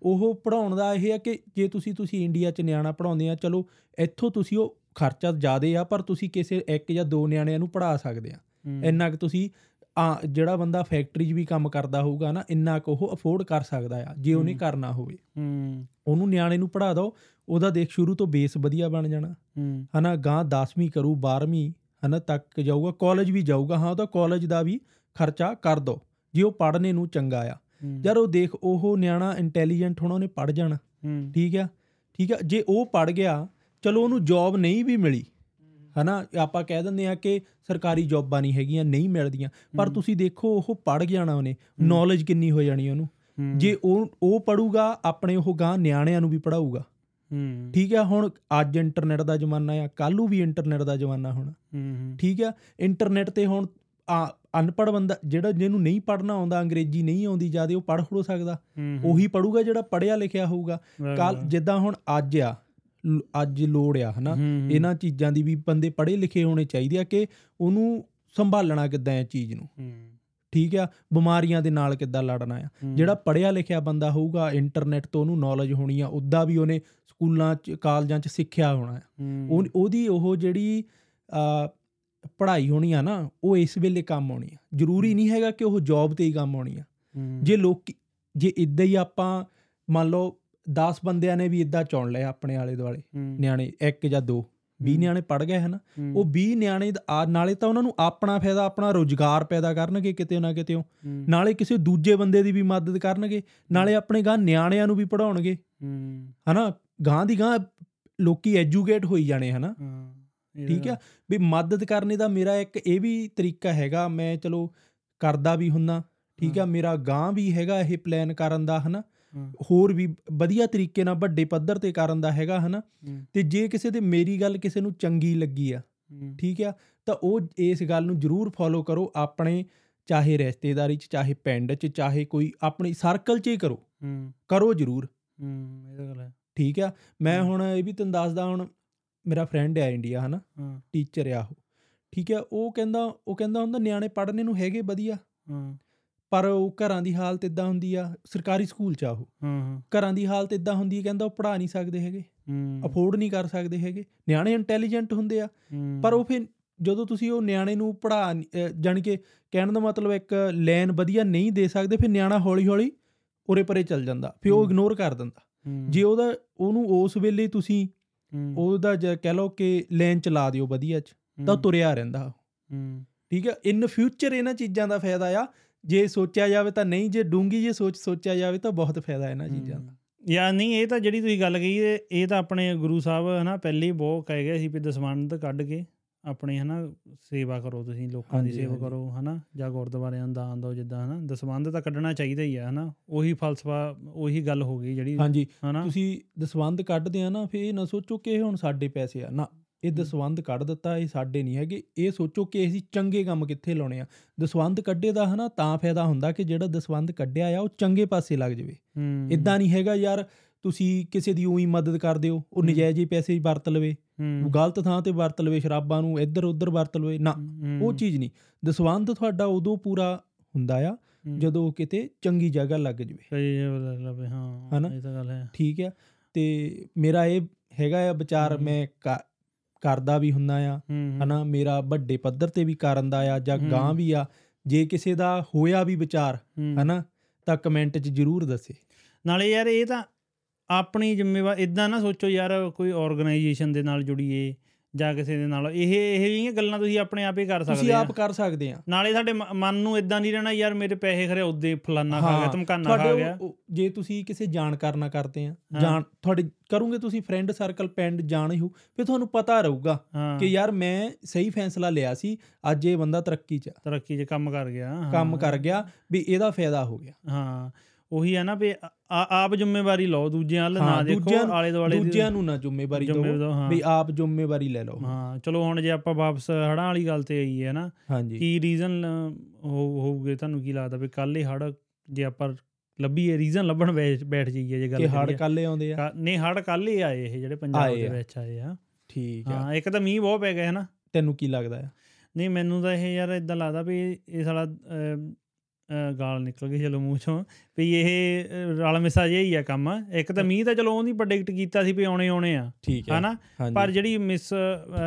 ਉਹ ਪੜਾਉਣ ਦਾ ਇਹ ਹੈ ਕਿ ਜੇ ਤੁਸੀਂ ਤੁਸੀਂ ਇੰਡੀਆ 'ਚ ਨਿਆਣਾ ਪੜਾਉਂਦੇ ਆ ਚਲੋ ਇੱਥੋਂ ਤੁਸੀਂ ਉਹ ਖਰਚਾ ਜ਼ਿਆਦੇ ਆ ਪਰ ਤੁਸੀਂ ਕਿਸੇ ਇੱਕ ਜਾਂ ਦੋ ਨਿਆਣਿਆਂ ਨੂੰ ਪੜਾ ਸਕਦੇ ਆ। ਇੰਨਾ ਕੁ ਤੁਸੀਂ ਆ ਜਿਹੜਾ ਬੰਦਾ ਫੈਕਟਰੀ 'ਚ ਵੀ ਕੰਮ ਕਰਦਾ ਹੋਊਗਾ ਨਾ ਇੰਨਾ ਕੁ ਉਹ ਅਫੋਰਡ ਕਰ ਸਕਦਾ ਆ ਜੇ ਉਹਨੇ। ਕਰਨਾ ਹੋਵੇ। ਹੂੰ, ਉਹਨੂੰ ਨਿਆਣੇ ਨੂੰ ਪੜਾ ਦਿਓ ਉਹਦਾ ਦੇਖ ਸ਼ੁਰੂ ਤੋਂ ਬੇਸ ਵਧੀਆ ਬਣ ਜਾਣਾ। ਹੂੰ, ਹਨਾ ਗਾਂ 10ਵੀਂ ਕਰੂ 12ਵੀਂ ਹਨਾ ਤੱਕ ਜਾਊਗਾ ਕਾਲਜ ਵੀ ਜਾਊਗਾ ਹਾਂ ਉਹਦਾ ਕਾਲਜ ਦਾ ਵੀ ਖਰਚਾ ਕਰ ਦਿਓ ਜੇ ਉਹ ਪੜ੍ਹਨੇ ਨੂੰ ਚੰਗਾ ਆ। ਯਾਰ ਉਹ ਦੇਖ ਉਹ ਨਿਆਣਾ ਇੰਟੈਲੀਜੈਂਟ ਹੋਣਾ ਉਹਨੇ ਪੜ ਜਾਣਾ। ਹੂੰ, ਠੀਕ ਆ? ਠੀਕ ਆ? ਜੇ ਉਹ ਪੜ ਗਿਆ ਚਲੋ ਉਹਨੂੰ ਜੌਬ ਨਹੀਂ ਵੀ ਮਿਲੀ। ਹਨਾ? ਆਪਾਂ ਕਹਿ ਦਿੰਦੇ ਆ ਕਿ ਸਰਕਾਰੀ ਜੌਬਾਂ ਨਹੀਂ ਹੈਗੀਆਂ ਨਹੀਂ ਮਿਲਦੀਆਂ। ਪਰ ਹੂੰ। ਤੁਸੀਂ ਦੇਖੋ ਉਹ ਪੜ ਜਾਣਾ ਉਹਨੇ। ਹੂੰ। ਨੌਲੇਜ ਕਿੰਨੀ ਹੋ ਜਾਣੀ ਉਹਨੂੰ। ਹੂੰ। ਜੇ ਉਹ ਉਹ ਪੜੂਗਾ ਆਪਣੇ ਉਹ ਗਾਂ ਨਿਆਣਿਆਂ ਨੂੰ ਵੀ ਪੜਾਊਗਾ ਹੂੰ। ਠੀਕ ਆ? ਹੁਣ ਅੱਜ ਇੰਟਰਨੈਟ ਦਾ ਜ਼ਮਾਨਾ ਆ ਕੱਲ੍ਹ ਨੂੰ ਵੀ ਇੰਟਰਨੈਟ ਦਾ ਜ਼ਮਾਨਾ ਹੋਣਾ। ਹੂੰ ਠੀਕ ਆ? ਇੰਟਰਨੈਟ ਤੇ ਹੁਣ ਆ ਅਨਪੜ੍ਹ ਬੰਦਾ ਜਿਹੜਾ ਜਿਹਨੂੰ ਨਹੀਂ ਪੜਨਾ ਆਉਂਦਾ ਅੰਗਰੇਜ਼ੀ ਨਹੀਂ ਆਉਂਦੀ ਜ਼ਿਆਦਾ ਉਹ ਪੜ੍ਹ ਹੋ ਸਕਦਾ ਉਹੀ ਪੜੂਗਾ ਜਿਹੜਾ ਪੜਿਆ ਲਿਖਿਆ ਹੋਊਗਾ। ਕੱਲ ਜਿੱਦਾਂ ਹੁਣ ਅੱਜ ਆ ਅੱਜ ਲੋੜ ਆ ਹਨਾ। ਇਹਨਾਂ ਚੀਜ਼ਾਂ ਦੀ ਵੀ ਬੰਦੇ ਪੜ੍ਹੇ ਲਿਖੇ ਹੋਣੇ ਚਾਹੀਦੇ ਆ ਕਿ ਉਹਨੂੰ ਸੰਭਾਲਣਾ ਕਿੱਦਾਂ ਹੈ ਚੀਜ਼ ਨੂੰ। ਠੀਕ ਆ? ਬਿਮਾਰੀਆਂ ਦੇ ਨਾਲ ਕਿੱਦਾਂ ਲੜਨਾ ਆ। ਜਿਹੜਾ ਪੜਿਆ ਲਿਖਿਆ ਬੰਦਾ ਹੋਊਗਾ ਇੰਟਰਨੈਟ ਤੋਂ ਉਹਨੂੰ ਨੌਲੇਜ ਹੋਣੀ ਆ ਉੱਦਾਂ ਵੀ ਉਹਨੇ ਸਕੂਲਾਂ ਚ ਕਾਲਜਾਂ ਚ ਸਿੱਖਿਆ ਹੋਣਾ ਆ। ਉਹਦੀ ਉਹ ਜਿਹੜੀ ਆ ਪੜ੍ਹਾਈ ਹੋਣੀ ਆ ਨਾ ਉਹ ਇਸ ਵੇਲੇ ਕੰਮ ਆਉਣੀ ਆ ਜ਼ਰੂਰੀ ਨਹੀਂ ਹੈਗਾ ਕਿ ਉਹ ਜੌਬ ਤੇ ਹੀ ਕੰਮ ਆਉਣੀ ਆ। ਜੇ ਲੋਕ ਜੇ ਇਦਾਂ ਹੀ ਆਪਾਂ ਮੰਨ ਲਓ 10 ਬੰਦਿਆਂ ਨੇ ਵੀ ਇਦਾਂ ਚੁਣ ਲਿਆ ਆਪਣੇ ਆਲੇ ਦੁਆਲੇ। ਨਿਆਣੇ ਇੱਕ ਜਾਂ ਦੋ 20 ਹੂੰ। ਨਿਆਣੇ ਪੜ ਗਏ ਹਨ। ਉਹ 20 ਨਿਆਣੇ ਨਾਲੇ ਤਾਂ ਉਹਨਾਂ ਨੂੰ ਆਪਣਾ ਫਾਇਦਾ ਆਪਣਾ ਰੋਜ਼ਗਾਰ ਪੈਦਾ ਕਰਨਗੇ ਕਿਤੇ ਨਾ ਕਿਤੇ। ਨਾਲੇ ਕਿਸੇ ਦੂਜੇ ਬੰਦੇ ਦੀ ਵੀ ਮਦਦ ਕਰਨਗੇ ਨਾਲੇ ਆਪਣੇ ਗਾਂ ਨਿਆਣਿਆਂ ਨੂੰ ਵੀ ਪੜਾਉਣਗੇ। ਹਨਾ ਗਾਂ ਦੀ ਗਾਂ ਲੋਕੀ ਐਜੂਕੇਟ ਹੋਈ ਜਾਣੇ ਹਨਾ ਠੀਕ ਆ ਵੀ ਮਦਦ ਕਰਨੇ ਦਾ ਮੇਰਾ ਇੱਕ ਇਹ ਵੀ ਤਰੀਕਾ ਹੈਗਾ ਮੈਂ ਚਲੋ ਕਰਦਾ ਵੀ ਹੁੰਨਾ ਠੀਕ ਆ। ਮੇਰਾ ਗਾਂ ਵੀ ਹੈਗਾ ਇਹ ਪਲਾਨ ਕਰਨ ਦਾ ਹਨਾ। ਹੋਰ ਵੀ ਵਧੀਆ ਤਰੀਕੇ ਨਾਲ ਵੱਡੇ ਪੱਧਰ ਤੇ ਕਰਨ ਦਾ ਹੈਗਾ ਹਨਾ। ਤੇ ਜੇ ਕਿਸੇ ਤੇ ਮੇਰੀ ਗੱਲ ਕਿਸੇ ਨੂੰ ਚੰਗੀ ਲੱਗੀ ਆ। ਠੀਕ ਆ ਤਾਂ ਉਹ ਇਸ ਗੱਲ ਨੂੰ ਜਰੂਰ ਫੋਲੋ ਕਰੋ ਆਪਣੇ ਚਾਹੇ ਰਿਸ਼ਤੇਦਾਰੀ ਚ ਚਾਹੇ ਪਿੰਡ ਚ ਚਾਹੇ ਕੋਈ ਆਪਣੀ ਸਰਕਲ ਚ ਹੀ ਕਰੋ। ਕਰੋ ਜਰੂਰ ਹੂੰ। ਇਹ ਗੱਲ ਹੈ ਠੀਕ ਆ ਮੈਂ। ਹੁਣ ਇਹ ਵੀ ਤੈਨੂੰ ਦੱਸਦਾ ਹੁਣ ਮੇਰਾ ਫਰੈਂਡ ਆ ਇੰਡੀਆ ਹਨਾ ਹਾਂ। ਟੀਚਰ ਆ ਉਹ ਠੀਕ ਆ ਉਹ ਕਹਿੰਦਾ ਉਹ ਕਹਿੰਦਾ ਹੁੰਦਾ ਨਿਆਣੇ ਪੜ੍ਹਨੇ ਨੂੰ ਹੈਗੇ ਵਧੀਆ ਹਾਂ। ਪਰ ਉਹ ਘਰਾਂ ਦੀ ਹਾਲਤ ਇਦਾਂ ਹੁੰਦੀ ਆ ਸਰਕਾਰੀ ਸਕੂਲ ਚ ਆ ਉਹ ਹਾਂ। ਹਾਂ। ਘਰਾਂ ਦੀ ਹਾਲਤ ਇਦਾਂ ਹੁੰਦੀ ਹੈ ਕਹਿੰਦਾ ਉਹ ਪੜ੍ਹਾ ਨਹੀਂ ਸਕਦੇ ਹੈਗੇ ਹੂੰ। ਅਫੋਰਡ ਨਹੀਂ ਕਰ ਸਕਦੇ ਹੈਗੇ ਨਿਆਣੇ ਇੰਟੈਲੀਜੈਂਟ ਹੁੰਦੇ ਆ ਹੂੰ। ਪਰ ਉਹ ਫਿਰ ਜਦੋਂ ਤੁਸੀਂ ਉਹ ਨਿਆਣੇ ਨੂੰ ਪੜ੍ਹਾ ਜਾਣੀ ਕਿ ਕਹਿਣ ਦਾ ਮਤਲਬ ਇੱਕ ਲੈਨ ਵਧੀਆ ਨਹੀਂ ਦੇ ਸਕਦੇ ਫਿਰ ਨਿਆਣਾ ਹੌਲੀ ਹੌਲੀ ਉਰੇ ਪਰੇ ਚੱਲ ਜਾਂਦਾ ਫਿਰ ਉਹ। ਇਗਨੋਰ ਕਰ ਦਿੰਦਾ ਹੂੰ। ਜੇ ਉਹਦਾ ਉਹਨੂੰ ਉਸ ਵੇਲੇ ਤੁਸੀਂ ਹੂੰ। ਉਹਦਾ ਜ- ਕਹਿ ਲਓ ਕਿ ਲੈਨ ਚਲਾ ਦਿਓ ਵਧੀਆ ਚ ਤਾਂ। ਤੁਰਿਆ ਰਹਿੰਦਾ। ਠੀਕ ਹੈ ਇਨ ਫਿਊਚਰ ਇਹਨਾਂ ਚੀਜ਼ਾਂ ਦਾ ਫਾਇਦਾ ਆ ਜੇ ਸੋਚਿਆ ਜਾਵੇ ਤਾਂ ਨਹੀਂ ਜੇ ਡੂੰਗੀ ਜੇ ਸੋਚ ਸੋਚਿਆ ਜਾਵੇ ਤਾਂ ਬਹੁਤ ਫਾਇਦਾ ਇਹਨਾਂ ਚੀਜ਼ਾਂ ਦਾ। ਯਾਰ ਨਹੀਂ ਇਹ ਤਾਂ ਜਿਹੜੀ ਤੁਸੀਂ ਗੱਲ ਕਹੀ ਇਹ ਇਹ ਤਾਂ ਆਪਣੇ ਗੁਰੂ ਸਾਹਿਬ ਹਨਾ ਪਹਿਲੇ ਹੀ ਬਹੁਤ ਕਹਿ ਗਏ ਸੀ ਵੀ ਦਸਵੰਧ ਕੱਢ ਕੇ ਆਪਣੀ ਹਨਾ ਸੇਵਾ ਕਰੋ ਤੁਸੀਂ ਲੋਕਾਂ ਦੀ ਸੇਵਾ। ਕਰੋ ਹਨਾ ਜਾਂ ਗੁਰਦੁਆਰਿਆਂ ਦਾ ਦਾਨ ਦਿਓ ਜਿੱਦਾਂ ਹਨਾ ਦਸਵੰਧ ਤਾਂ ਕੱਢਣਾ ਚਾਹੀਦਾ ਹੀ ਆ ਹਨਾ ਉਹੀ ਫਲਸਫਾ ਉਹੀ ਗੱਲ ਹੋ ਗਈ ਜਿਹੜੀ ਹਾਂਜੀ ਹਨਾ। ਤੁਸੀਂ ਦਸਵੰਧ ਕੱਢਦੇ ਆ ਨਾ ਫਿਰ ਇਹ ਨਾ ਸੋਚੋ ਕਿ ਇਹ ਹੁਣ ਸਾਡੇ ਪੈਸੇ ਆ ਨਾ ਇਹ ਦਸਵੰਧ ਕੱਢ ਦਿੱਤਾ ਇਹ ਸਾਡੇ ਨਹੀਂ ਹੈਗੇ ਇਹ ਸੋਚੋ ਕਿ ਅਸੀਂ ਚੰਗੇ ਕੰਮ ਕਿੱਥੇ ਲਾਉਣੇ ਆ। ਦਸਵੰਧ ਕੱਢੇ ਦਾ ਹਨਾ ਤਾਂ ਫਾਇਦਾ ਹੁੰਦਾ ਕਿ ਜਿਹੜਾ ਦਸਵੰਧ ਕੱਢਿਆ ਆ ਉਹ ਚੰਗੇ ਪਾਸੇ ਲੱਗ ਜਾਵੇ। ਇਦਾਂ ਨਹੀਂ ਹੈਗਾ ਯਾਰ ਤੁਸੀਂ ਕਿਸੇ ਦੀ ਉਹੀ ਮਦਦ ਕਰਦੇ ਹੋ ਉਹ। ਨਜਾਇਜ਼ ਹੀ ਪੈਸੇ ਵਰਤ ਲਵੇ। ਗਲਤ ਥਾਂ ਤੇ ਵਰਤ ਲਵੇ ਸ਼ਰਾਬਾਂ ਨੂੰ ਇੱਧਰ ਉੱਧਰ ਵਰਤ ਲਵੇ ਨਾ ਉਹ। ਚੀਜ਼ ਨਹੀਂ ਦਸਵੰਧ ਤੁਹਾਡਾ ਉਦੋਂ ਪੂਰਾ ਹੁੰਦਾ ਆ। ਜਦੋਂ ਕਿਤੇ ਚੰਗੀ ਜਗ੍ਹਾ ਲੱਗ ਜਵੇ ਸਹੀ ਹੈ ਬੋਲ ਲਵੇ ਹਾਂ? ਇਹ ਤਾਂ ਗੱਲ ਹੈ ਠੀਕ ਆ ਤੇ ਮੇਰਾ ਇਹ ਹੈਗਾ ਆ ਵਿਚਾਰ। ਮੈਂ ਕਰਦਾ ਵੀ ਹੁੰਨਾ ਆ ਹਨਾ ਮੇਰਾ ਵੱਡੇ ਪੱਧਰ ਤੇ ਵੀ ਕਰਨ ਦਾ ਆ ਜਾਂ। ਗਾਂ ਵੀ ਆ ਜੇ ਕਿਸੇ ਦਾ ਹੋਇਆ ਵੀ ਵਿਚਾਰ। ਹਨਾ ਤਾਂ ਕਮੈਂਟ 'ਚ ਜਰੂਰ ਦੱਸੇ ਨਾਲੇ ਯਾਰ ਇਹ ਤਾਂ ਆਪਣੀ ਜ਼ਿੰਮੇਵਾਰ ਇਦਾਂ ਨਾ ਸੋਚੋ ਯਾਰ ਕੋਈ ਆਰਗੇਨਾਈਜੇਸ਼ਨ ਦੇ ਨਾਲ ਜੁੜੀਏ ਜਾਂ ਕਿਸੇ ਦੇ ਨਾਲ ਇਹ ਇਹ ਜਿਹੀਆਂ ਗੱਲਾਂ ਤੁਸੀਂ ਆਪਣੇ ਆਪ ਹੀ ਕਰ ਤੁਸੀਂ ਸਕਦੇ ਆ। ਆਪ ਕਰ ਸਕਦੇ ਆ। ਨਾਲੇ ਸਾਡੇ ਮਨ ਨੂੰ ਇਦਾਂ ਨਹੀਂ ਰਹਿਣਾ ਯਾਰ ਮੇਰੇ ਪੈਸੇ ਖਰੇ ਉਦੇ ਫਲਾਨਾ ਖਾ ਗਿਆ ਹਾਂ, ਧਮਕਾਨਾ ਖਾ ਗਿਆ। ਜੇ ਤੁਸੀਂ ਕਿਸੇ ਜਾਣਕਾਰ ਨਾਲ ਕਰਦੇ ਆ ਹਾਂ। ਜਾਣ ਤੁਹਾਡੇ ਕਰੋਗੇ ਤੁਸੀਂ ਫਰੈਂਡ ਸਰਕਲ ਪਿੰਡ ਜਾਣੇ ਹੋ ਫਿਰ ਤੁਹਾਨੂੰ ਪਤਾ ਰਹੂਗਾ ਹਾਂ। ਕਿ ਯਾਰ ਮੈਂ ਸਹੀ ਫੈਸਲਾ ਲਿਆ ਸੀ ਅੱਜ ਇਹ ਬੰਦਾ ਤਰੱਕੀ 'ਚ ਤਰੱਕੀ 'ਚ ਕੰਮ ਕਰ ਗਿਆ ਹਾਂ। ਕੰਮ ਕਰ ਗਿਆ ਵੀ ਇਹਦਾ ਫਾਇਦਾ ਹੋ ਗਿਆ। ਹਾਂ। ਉਹੀ ਹੈ ਨਾ ਵੀ ਆਪ ਜ਼ਿੰਮੇਵਾਰੀ ਲਓ ਦੂਜਿਆਂ ਵੱਲ ਨਾ ਹਾਂ, ਦੇਖੋ ਨੂੰ- ਆਲੇ ਦੁਆਲੇ ਦੂਜਿਆਂ ਨੂੰ ਨਾ ਜ਼ਿੰਮੇਵਾਰੀ ਜ਼ਿੰਮੇ- ਦਿਓ ਹਾਂ। ਵੀ ਆਪ ਜ਼ਿੰਮੇਵਾਰੀ ਲੈ ਲਓ। ਹਾਂ ਚਲੋ ਹੁਣ ਜੇ ਆਪਾਂ ਵਾਪਸ ਹੜਾਂ ਵਾਲੀ ਗੱਲ ਤੇ ਆਈਏ ਨਾ ਹਾਂਜੀ। ਕੀ ਰੀਜ਼ਨ ਹੋਊਗੇ ਤੁਹਾਨੂੰ ਕੀ ਲੱਗਦਾ ਵੀ ਕੱਲ ਹੀ ਹੜ ਜੇ ਆਪਾਂ ਲੱਭੀਏ ਰੀਜ਼ਨ ਲੱਭਣ ਬੈਠ ਜਾਈਏ ਜੇ ਗੱਲ ਕਿ ਹੜ। ਕੱਲੇ ਆਉਂਦੇ ਆ। ਨਹੀਂ ਹੜ ਕੱਲ ਹੀ ਆਏ ਇਹ ਜਿਹੜੇ ਪੰਜਾਬ ਦੇ। ਵਿੱਚ ਆਏ ਆ। ਠੀਕ ਆ। ਹਾਂ ਇੱਕ ਤਾਂ ਮੀਂਹ ਬਹੁਤ ਪੈ ਗਿਆ ਹੈ ਨਾ ਤੈਨੂੰ ਕੀ ਲੱਗਦਾ ਆ? ਨਹੀਂ ਮੈਨੂੰ ਤਾਂ ਇਹ ਯਾਰ ਇਦਾਂ ਲੱਗਦਾ ਵੀ ਇਹ ਸਾਲਾ ਗਾਲ ਨਿਕਲ ਗਈ ਚਲੋ ਮੂੰਹ ਚੋਂ। ਵੀ ਇਹ ਰਲ ਮਿਸਾ ਜਿਹਾ ਹੀ ਆ ਕੰਮ। ਇੱਕ ਤਾਂ ਮੀਂਹ ਤਾਂ ਚਲੋ ਉਹਦੀ ਪ੍ਰੈਡਿਕਟ ਕੀਤਾ ਸੀ ਵੀ ਆਉਣੇ ਆਉਣੇ ਆ। ਹਨਾ? ਪਰ ਜਿਹੜੀ ਮਿਸ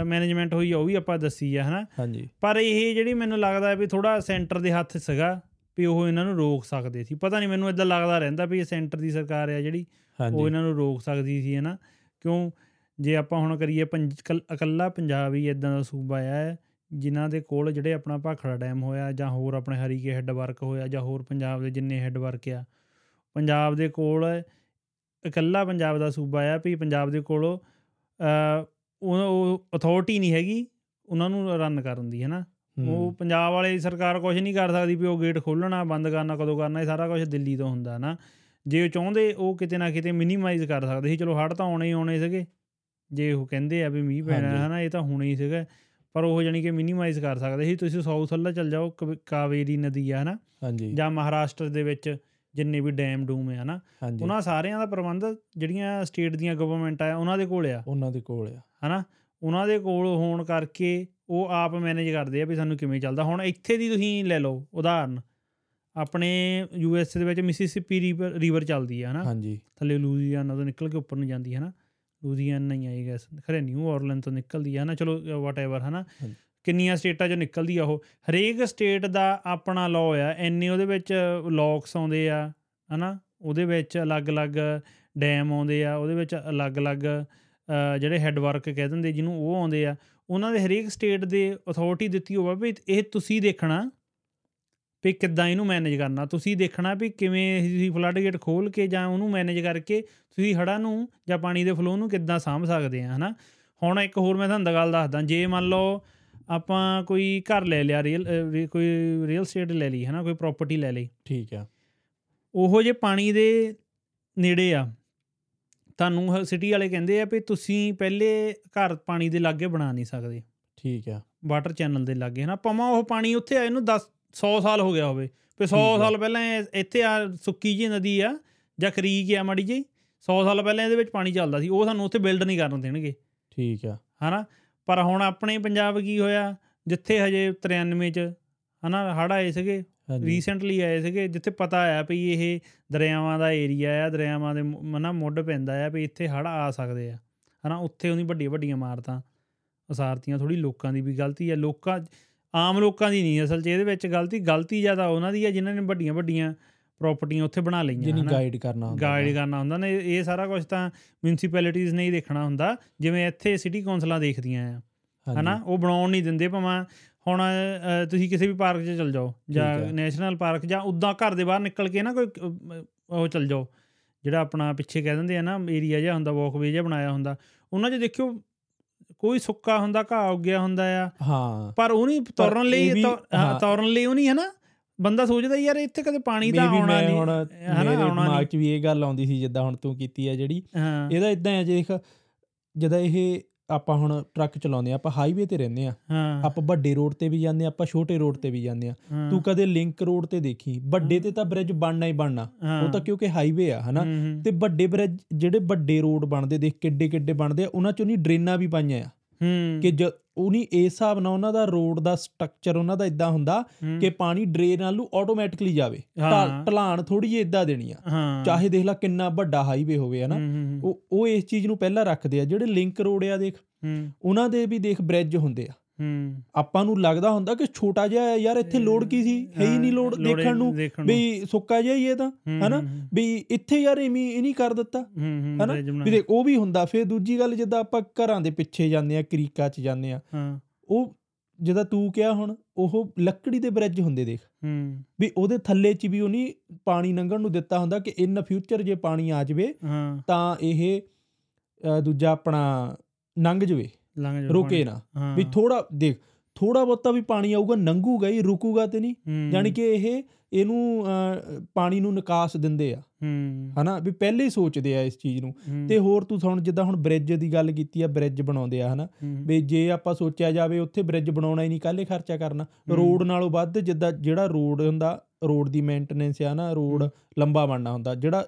ਮੈਨੇਜਮੈਂਟ ਹੋਈ ਆ ਉਹ ਵੀ ਆਪਾਂ ਦੱਸੀ ਆ ਹਨਾ? ਪਰ ਇਹ ਜਿਹੜੀ ਮੈਨੂੰ ਲੱਗਦਾ ਵੀ ਥੋੜਾ ਸੈਂਟਰ ਦੇ ਹੱਥ ਸੀਗਾ ਵੀ ਉਹ ਇਹਨਾਂ ਨੂੰ ਰੋਕ ਸਕਦੇ ਸੀ। ਪਤਾ ਨਹੀਂ ਮੈਨੂੰ ਇਦਾਂ ਲੱਗਦਾ ਰਹਿੰਦਾ ਵੀ ਇਹ ਸੈਂਟਰ ਦੀ ਸਰਕਾਰ ਆ ਜਿਹੜੀ ਉਹ ਇਹਨਾਂ ਨੂੰ ਰੋਕ ਸਕਦੀ ਸੀ ਹਨਾ? ਕਿਉਂ? ਜੇ ਆਪਾਂ ਹੁਣ ਕਰੀਏ ਪੰਜ- ਇਕੱਲ- ਪੰਜਾਬ ਹੀ ਇਦਾਂ ਦਾ ਸੂਬਾ ਹੈ ਜਿਨ੍ਹਾਂ ਦੇ ਕੋਲ ਜਿਹੜੇ ਆਪਣਾ ਭਾਖੜਾ ਡੈਮ ਹੋਇਆ ਜਾਂ ਹੋਰ ਆਪਣੇ ਹਰੀਕੇ ਹੈੱਡ ਵਰਕ ਹੋਇਆ ਜਾਂ ਹੋਰ ਪੰਜਾਬ ਦੇ ਜਿੰਨੇ ਹੈੱਡ ਵਰਕ ਆ ਪੰਜਾਬ ਦੇ ਕੋਲ ਇਕੱਲਾ ਪੰਜਾਬ ਦਾ ਸੂਬਾ ਆ ਵੀ ਪੰਜਾਬ ਦੇ ਕੋਲ ਉਹ ਅਥਾਰਟੀ ਨਹੀਂ ਹੈਗੀ ਉਹਨਾਂ ਨੂੰ ਰਨ ਕਰਨ ਦੀ ਹੈ ਨਾ ਹੂੰ, ਉਹ ਪੰਜਾਬ ਵਾਲੇ ਸਰਕਾਰ ਕੁਝ ਨਹੀਂ ਕਰ ਸਕਦੀ ਵੀ ਉਹ ਗੇਟ ਖੋਲਣਾ ਬੰਦ ਕਰਨਾ ਕਦੋਂ ਕਰਨਾ ਇਹ ਸਾਰਾ ਕੁਝ ਦਿੱਲੀ ਤੋਂ ਹੁੰਦਾ ਨਾ ਜੇ ਉਹ ਚਾਹੁੰਦੇ ਉਹ ਕਿਤੇ ਨਾ ਕਿਤੇ ਮਿਨੀਮਾਈਜ਼ ਕਰ ਸਕਦੇ ਸੀ ਚਲੋ ਹੜ੍ਹ ਤਾਂ ਆਉਣੇ ਹੀ ਆਉਣੇ ਸੀਗੇ ਜੇ ਉਹ ਕਹਿੰਦੇ ਆ ਵੀ ਮੀਂਹ ਪੈਣਾ ਹਾਂਜੀ। ਹੈ ਨਾ ਇਹ ਤਾਂ ਹੋਣਾ ਹੀ ਸੀਗਾ। ਪਰ ਉਹ ਜਾਨੀ ਕਿ ਮਿਨੀਮਾਈਜ਼ ਕਰ ਸਕਦੇ ਸੀ। ਤੁਸੀਂ ਸਾਊਥ ਵੱਲ ਚੱਲ ਜਾਓ ਕਵ- ਕਾਵੇਰੀ ਨਦੀ ਆ ਹਨਾ? ਹਾਂਜੀ। ਜਾਂ ਮਹਾਰਾਸ਼ਟਰ ਦੇ ਵਿੱਚ ਜਿੰਨੇ ਵੀ ਡੈਮ ਡੂਮ ਹੈ ਹਨਾ? ਉਹਨਾਂ ਸਾਰਿਆਂ ਦਾ ਪ੍ਰਬੰਧ ਜਿਹੜੀਆਂ ਸਟੇਟ ਦੀਆਂ ਗਵਰਨਮੈਂਟ ਆ ਉਹਨਾਂ ਦੇ ਕੋਲ ਆ। ਉਹਨਾਂ ਦੇ ਕੋਲ ਆ। ਹਨਾ? ਉਹਨਾਂ ਦੇ ਕੋਲ ਹੋਣ ਕਰਕੇ ਉਹ ਆਪ ਮੈਨੇਜ ਕਰਦੇ ਆ ਵੀ ਸਾਨੂੰ ਕਿਵੇਂ ਚੱਲਦਾ। ਹੁਣ ਇੱਥੇ ਦੀ ਤੁਸੀਂ ਲੈ ਲਓ ਉਦਾਹਰਨ। ਆਪਣੇ ਯੂ ਐਸ ਦੇ ਵਿੱਚ ਮਿਸਿਸਿਪੀ ਰਿਵਰ ਚੱਲਦੀ ਆ ਹਨਾ? ਹਾਂਜੀ। ਥੱਲੇ ਲੂਜ਼ੀਆਨਾ ਤੋਂ ਨਿਕਲ ਕੇ ਉੱਪਰ ਨੂੰ ਜਾਂਦੀ ਹੈ ਨਾ ਲੂਜ਼ੀਆਨਾ ਹੀ ਆਈ ਗੈਸ ਖਰੇ ਨਿਊ ਆਰਲੈਂਡ ਤੋਂ ਨਿਕਲਦੀ ਹੈ ਨਾ ਚਲੋ ਵਾਟਐਵਰ ਹਨਾ? ਹਾਂਜੀ। ਕਿੰਨੀਆਂ ਸਟੇਟਾਂ ਚੋਂ ਨਿਕਲਦੀ ਆ ਉਹ? ਹਰੇਕ ਸਟੇਟ ਦਾ ਆਪਣਾ ਲਾਅ ਆ। ਇੰਨੇ ਉਹਦੇ ਵਿੱਚ ਲੌਕਸ ਆਉਂਦੇ ਆ ਹਨਾ? ਉਹਦੇ ਵਿੱਚ ਅਲੱਗ-ਅਲੱਗ ਡੈਮ ਆਉਂਦੇ ਆ ਉਹਦੇ ਵਿੱਚ ਅਲੱਗ-ਅਲੱਗ ਜਿਹੜੇ ਹੈੱਡ ਵਰਕ ਕਹਿ ਦਿੰਦੇ ਜਿਹਨੂੰ ਉਹ ਆਉਂਦੇ ਆ। ਉਹਨਾਂ ਦੇ ਹਰੇਕ ਸਟੇਟ ਦੇ ਅਥਾਰਟੀ ਦਿੱਤੀ ਹੋਵੇ ਵੀ ਇਹ ਤੁਸੀਂ ਦੇਖਣਾ। ਵੀ ਕਿੱਦਾਂ ਇਹਨੂੰ ਮੈਨੇਜ ਕਰਨਾ। ਤੁਸੀਂ ਦੇਖਣਾ ਵੀ ਕਿਵੇਂ ਤੁਸੀਂ ਫਲੱਡ ਗੇਟ ਖੋਲ ਕੇ ਜਾਂ ਉਹਨੂੰ ਮੈਨੇਜ ਕਰਕੇ ਤੁਸੀਂ ਹੜ੍ਹਾਂ ਨੂੰ ਜਾਂ ਪਾਣੀ ਦੇ ਫਲੋ ਨੂੰ ਕਿੱਦਾਂ ਸਾਂਭ ਸਕਦੇ ਆ ਹਨਾ? ਹੁਣ ਇੱਕ ਹੋਰ ਮੈਂ ਤੁਹਾਨੂੰ ਗੱਲ ਦੱਸਦਾ ਜੇ ਮੰਨ ਲਓ ਆਪਾਂ ਕੋਈ ਘਰ ਲੈ ਲਿਆ ਰੀਅਲ ਕੋਈ ਰੀਅਲ ਸਟੇਟ ਲੈ ਲਈ ਹਨਾ? ਕੋਈ ਪ੍ਰਾਪਰਟੀ ਲੈ ਲਈ। ਠੀਕ ਆ। ਉਹੋ ਜੇ ਪਾਣੀ ਦੇ ਨੇੜੇ ਆ ਤੁਹਾਨੂੰ ਸਿਟੀ ਵਾਲੇ ਕਹਿੰਦੇ ਆ ਵੀ ਤੁਸੀਂ ਪਹਿਲੇ ਘਰ ਪਾਣੀ ਦੇ ਲਾਗੇ ਬਣਾ ਨਹੀਂ ਸਕਦੇ। ਠੀਕ ਆ। ਵਾਟਰ ਚੈਨਲ ਦੇ ਲਾਗੇ ਹਨਾ? ਭਾਵੇਂ ਉਹ ਪਾਣੀ ਉੱਥੇ ਆਏ ਨੂੰ 10 100 ਸਾਲ ਹੋ ਗਿਆ ਹੋਵੇ। ਵੀ 100 ਠੀਕ ਆ। ਸਾਲ ਪਹਿਲਾਂ ਇੱਥੇ ਆ ਸੁੱਕੀ ਜੀ ਨਦੀ ਆ ਜਾਂ ਖਰੀਕ ਆ ਮਾੜੀ ਜੀ 100 ਸਾਲ ਪਹਿਲਾਂ ਇਹਦੇ ਵਿੱਚ ਪਾਣੀ ਚੱਲਦਾ ਸੀ ਉਹ ਸਾਨੂੰ ਉੱਥੇ ਬਿਲਡ ਨਹੀਂ ਕਰਨ ਦੇਣਗੇ। ਠੀਕ ਆ। ਹਨਾ? ਪਰ ਹੁਣ ਆਪਣੇ ਪੰਜਾਬ ਕੀ ਹੋਇਆ ਜਿੱਥੇ ਹਜੇ 93 ਚ ਹਨਾ ਹੜ੍ਹ ਆਏ ਸੀਗੇ ਰੀਸੈਂਟਲੀ ਆਏ ਸੀਗੇ ਜਿੱਥੇ ਪਤਾ ਆ ਵੀ ਇਹ ਦਰਿਆਵਾਂ ਦਾ ਏਰੀਆ ਆ ਦਰਿਆਵਾਂ ਦੇ ਮੁ- ਨਾ ਮੁੱਢ ਪੈਂਦਾ ਆ ਵੀ ਇੱਥੇ ਹੜ੍ਹ ਆ ਸਕਦੇ ਆ। ਹਨਾ ਉੱਥੇ ਉਹਦੀ ਵੱਡੀਆਂ ਵੱਡੀਆਂ ਇਮਾਰਤਾਂ ਉਸਾਰਤੀਆਂ ਥੋੜੀ ਲੋਕਾਂ ਦੀ ਵੀ ਗਲਤੀ ਆ। ਲੋਕਾਂ ਆਮ ਲੋਕਾਂ ਦੀ ਨਹੀਂ ਅਸਲ 'ਚ ਇਹਦੇ ਵਿੱਚ ਗਲਤੀ ਗਲਤੀ ਜ਼ਿਆਦਾ ਉਹਨਾਂ ਦੀ ਆ ਜਿਨ੍ਹਾਂ ਨੇ ਵੱਡੀਆਂ ਵੱਡੀਆਂ ਪ੍ਰਾਪਰਟੀਆਂ ਉੱਥੇ ਬਣਾ ਲਈਆਂ ਜਿਹਨੀ ਹਨਾ। ਗਾਈਡ ਕਰਨਾ ਹੁੰਦਾ ਗਾਈਡ ਕਰਨਾ ਹੁੰਦਾ ਨੇ ਇਹ ਸਾਰਾ ਕੁਝ ਤਾਂ ਮਿਊਨਿਸਪੈਲਿਟੀਜ਼ ਨੇ ਹੀ ਦੇਖਣਾ ਹੁੰਦਾ ਜਿਵੇਂ ਇੱਥੇ ਸਿਟੀ ਕੌਂਸਲਾਂ ਦੇਖਦੀਆਂ ਆ ਹਨਾ। ਉਹ ਬਣਾਉਣ ਨਹੀਂ ਦਿੰਦੇ ਭਾਵੇਂ ਹੁਣ ਤੁਸੀਂ ਕਿਸੇ ਵੀ ਪਾਰਕ 'ਚ ਚਲ ਜਾਓ ਜਾਂ ਹੈ। ਨੈਸ਼ਨਲ ਪਾਰਕ ਜਾਂ ਉਦਾਂ ਘਰ ਦੇ ਬਾਹਰ ਨਿਕਲ ਕੇ ਨਾ ਕੋਈ ਉਹ ਚਲ ਜਾਓ ਜਿਹੜਾ ਆਪਣਾ ਪਿੱਛੇ ਕਹਿ ਦਿੰਦੇ ਆ ਨਾ ਏਰੀਆ ਜਿਹਾ ਹੁੰਦਾ ਵਾਕਵੇ ਜਿਹਾ ਬਣਾਇਆ ਹੁੰਦਾ ਉਹਨਾਂ 'ਚ ਦੇਖਿਓ ਕੋਈ ਸੁੱਕਾ ਹੁੰਦਾ ਘਾਹ ਉੱਗਿਆ ਹੁੰਦਾ ਆ। ਹਾਂ। ਪਰ ਉਹ ਨਹੀਂ ਤੋਰਨ ਲਈ। ਤੋਰਨ ਲਈ ਉਹ ਨਹੀਂ ਹੈ ਨਾ ਬੰਦਾ ਸੋਚਦਾ ਯਾਰ ਇੱਥੇ ਕਦੇ ਪਾਣੀ ਤਾਂ ਆਉਣਾ ਨਹੀਂ। ਹੁਣ ਮੇਰੇ ਦਿਮਾਗ 'ਚ ਵੀ ਇਹ ਗੱਲ ਆਉਂਦੀ ਸੀ ਜਿੱਦਾਂ ਹੁਣ ਤੂੰ ਕੀਤੀ ਹੈ ਜਿਹੜੀ। ਇਹਦਾ ਇਦਾਂ ਹੈ ਜੇ ਦੇਖ ਜਦੋਂ ਇਹ ਆਪਾਂ ਹੁਣ ਟਰੱਕ ਚਲਾਉਂਦੇ ਆ ਆਪਾਂ ਹਾਈਵੇ ਤੇ ਰਹਿੰਦੇ ਆ ਆਪਾਂ ਵੱਡੇ ਰੋਡ ਤੇ ਵੀ ਜਾਂਦੇ ਆ ਆਪਾਂ ਛੋਟੇ ਰੋਡ ਤੇ ਵੀ ਜਾਂਦੇ ਆ ਤੂੰ ਕਦੇ ਲਿੰਕ ਰੋਡ ਤੇ ਦੇਖੀ? ਵੱਡੇ ਤੇ ਤਾਂ ਬ੍ਰਿਜ ਬਣਨਾ ਹੀ ਬਣਨਾ। ਉਹ ਤਾਂ ਕਿਉਂਕਿ ਹਾਈਵੇ ਆ ਹਨਾ? ਤੇ ਵੱਡੇ ਬ੍ਰਿਜ ਜਿਹੜੇ ਵੱਡੇ ਰੋਡ ਬਣਦੇ ਦੇਖ ਕਿੱਡੇ ਕਿੱਡੇ ਬਣਦੇ ਆ ਉਹਨਾਂ ਚੋਂ ਨਹੀਂ ਡਰੇਨਾਂ ਵੀ ਪਾਈਆਂ ਆ। ਕਿ ਜ ਉਹਨੀ ਇਸ ਹਿਸਾਬ ਨਾਲ ਉਹਨਾਂ ਦਾ ਰੋਡ ਦਾ ਸਟਰਕਚਰ ਉਹਨਾਂ ਦਾ ਇਦਾਂ ਹੁੰਦਾ ਕਿ ਪਾਣੀ ਡਰੇਨ ਨਾਲ ਆਟੋਮੈਟਿਕਲੀ ਜਾਵੇ। ਢਲਾਣ ਥੋੜੀ ਜਿਹੀ ਇਦਾਂ ਦੇਣੀ ਆ। ਚਾਹੇ ਦੇਖ ਲੈ ਕਿੰਨਾ ਵੱਡਾ ਹਾਈਵੇ ਹੋਵੇ ਹਨਾ। ਉਹ ਉਹ ਇਸ ਚੀਜ਼ ਨੂੰ ਪਹਿਲਾਂ ਰੱਖਦੇ ਆ। ਜਿਹੜੇ ਲਿੰਕ ਰੋਡ ਆ ਦੇਖ। ਉਹਨਾਂ ਦੇ ਵੀ ਦੇਖ ਬ੍ਰਿਜ ਹੁੰਦੇ ਆ। ਹੂੰ। ਆਪਾਂ ਨੂੰ ਲੱਗਦਾ ਹੁੰਦਾ ਕਿ ਛੋਟਾ ਜਿਹਾ ਹੈ ਯਾਰ ਇੱਥੇ ਲੋੜ ਕੀ ਸੀ? ਹੈ ਹੀ ਨਹੀਂ ਲੋੜ ਦੇਖਣ ਨੂੰ। ਵੀ ਸੁੱਕਾ ਜਿਹਾ ਹੀ ਇਹ ਤਾਂ ਹਨਾ? ਵੀ ਇੱਥੇ ਯਾਰ ਐਵੇਂ ਇਹ ਨਹੀਂ ਕਰ ਦਿੱਤਾ। ਹਨਾ? ਵੀ ਦੇਖ ਉਹ ਵੀ ਹੁੰਦਾ। ਫਿਰ ਦੂਜੀ ਗੱਲ ਜਿੱਦਾਂ ਆਪਾਂ ਘਰਾਂ ਦੇ ਪਿੱਛੇ ਜਾਂਦੇ ਆ ਕਰੀਕਾ 'ਚ ਜਾਂਦੇ ਆ ਹਾਂ। ਉਹ ਜਿੱਦਾਂ ਤੂੰ ਕਿਹਾ ਹੁਣ ਉਹ ਲੱਕੜੀ ਦੇ ਬ੍ਰਿਜ ਹੁੰਦੇ ਦੇਖ। ਹੂੰ। ਵੀ ਉਹਦੇ ਥੱਲੇ 'ਚ ਵੀ ਉਹ ਨਹੀਂ ਪਾਣੀ ਲੰਘਣ ਨੂੰ ਦਿੱਤਾ ਹੁੰਦਾ ਕਿ ਇਨ ਫਿਊਚਰ ਜੇ ਪਾਣੀ ਆ ਜਾਵੇ ਤਾਂ ਇਹ ਦੂਜਾ ਆਪਣਾ ਲੰਘ ਜਾਵੇ। ਰੁਕੇ ਨਾ। ਵੀ ਥੋੜਾ ਦੇਖ ਥੋੜਾ ਬਹੁਤਾ ਵੀ ਪਾਣੀ ਆਊਗਾ ਲੰਘੂਗਾ ਹੀ ਰੁਕੂਗਾ ਤੇ ਨਹੀਂ। ਯਾਨੀ ਕਿ ਇਹ ਇਹਨੂੰ ਪਾਣੀ ਨੂੰ ਨਿਕਾਸ ਦਿੰਦੇ ਆ। ਹਨਾ? ਵੀ ਪਹਿਲੇ ਹੀ ਸੋਚਦੇ ਆ ਇਸ ਚੀਜ਼ ਨੂੰ। ਤੇ ਹੋਰ ਤੂੰ ਹੁਣ ਜਿੱਦਾਂ ਹੁਣ ਬ੍ਰਿਜ ਦੀ ਗੱਲ ਕੀਤੀ ਆ ਬ੍ਰਿਜ ਬਣਾਉਂਦੇ ਆ ਹਨਾ? ਵੀ ਜੇ ਆਪਾਂ ਸੋਚਿਆ ਜਾਵੇ ਉੱਥੇ ਬ੍ਰਿਜ ਬਣਾਉਣਾ ਹੀ ਨਹੀਂ ਕੱਲੇ ਖਰਚਾ ਕਰਨਾ। ਰੋਡ ਨਾਲੋਂ ਵੱਧ ਜਿੱਦਾਂ ਜਿਹੜਾ ਰੋਡ ਹੁੰਦਾ ਰੋਡ ਦੀ ਮੇਨਟੇਨੈਂਸ ਆ ਨਾ ਰੋਡ ਲੰਬਾ ਬਣਨਾ ਹੁੰਦਾ ਜਿਹੜਾ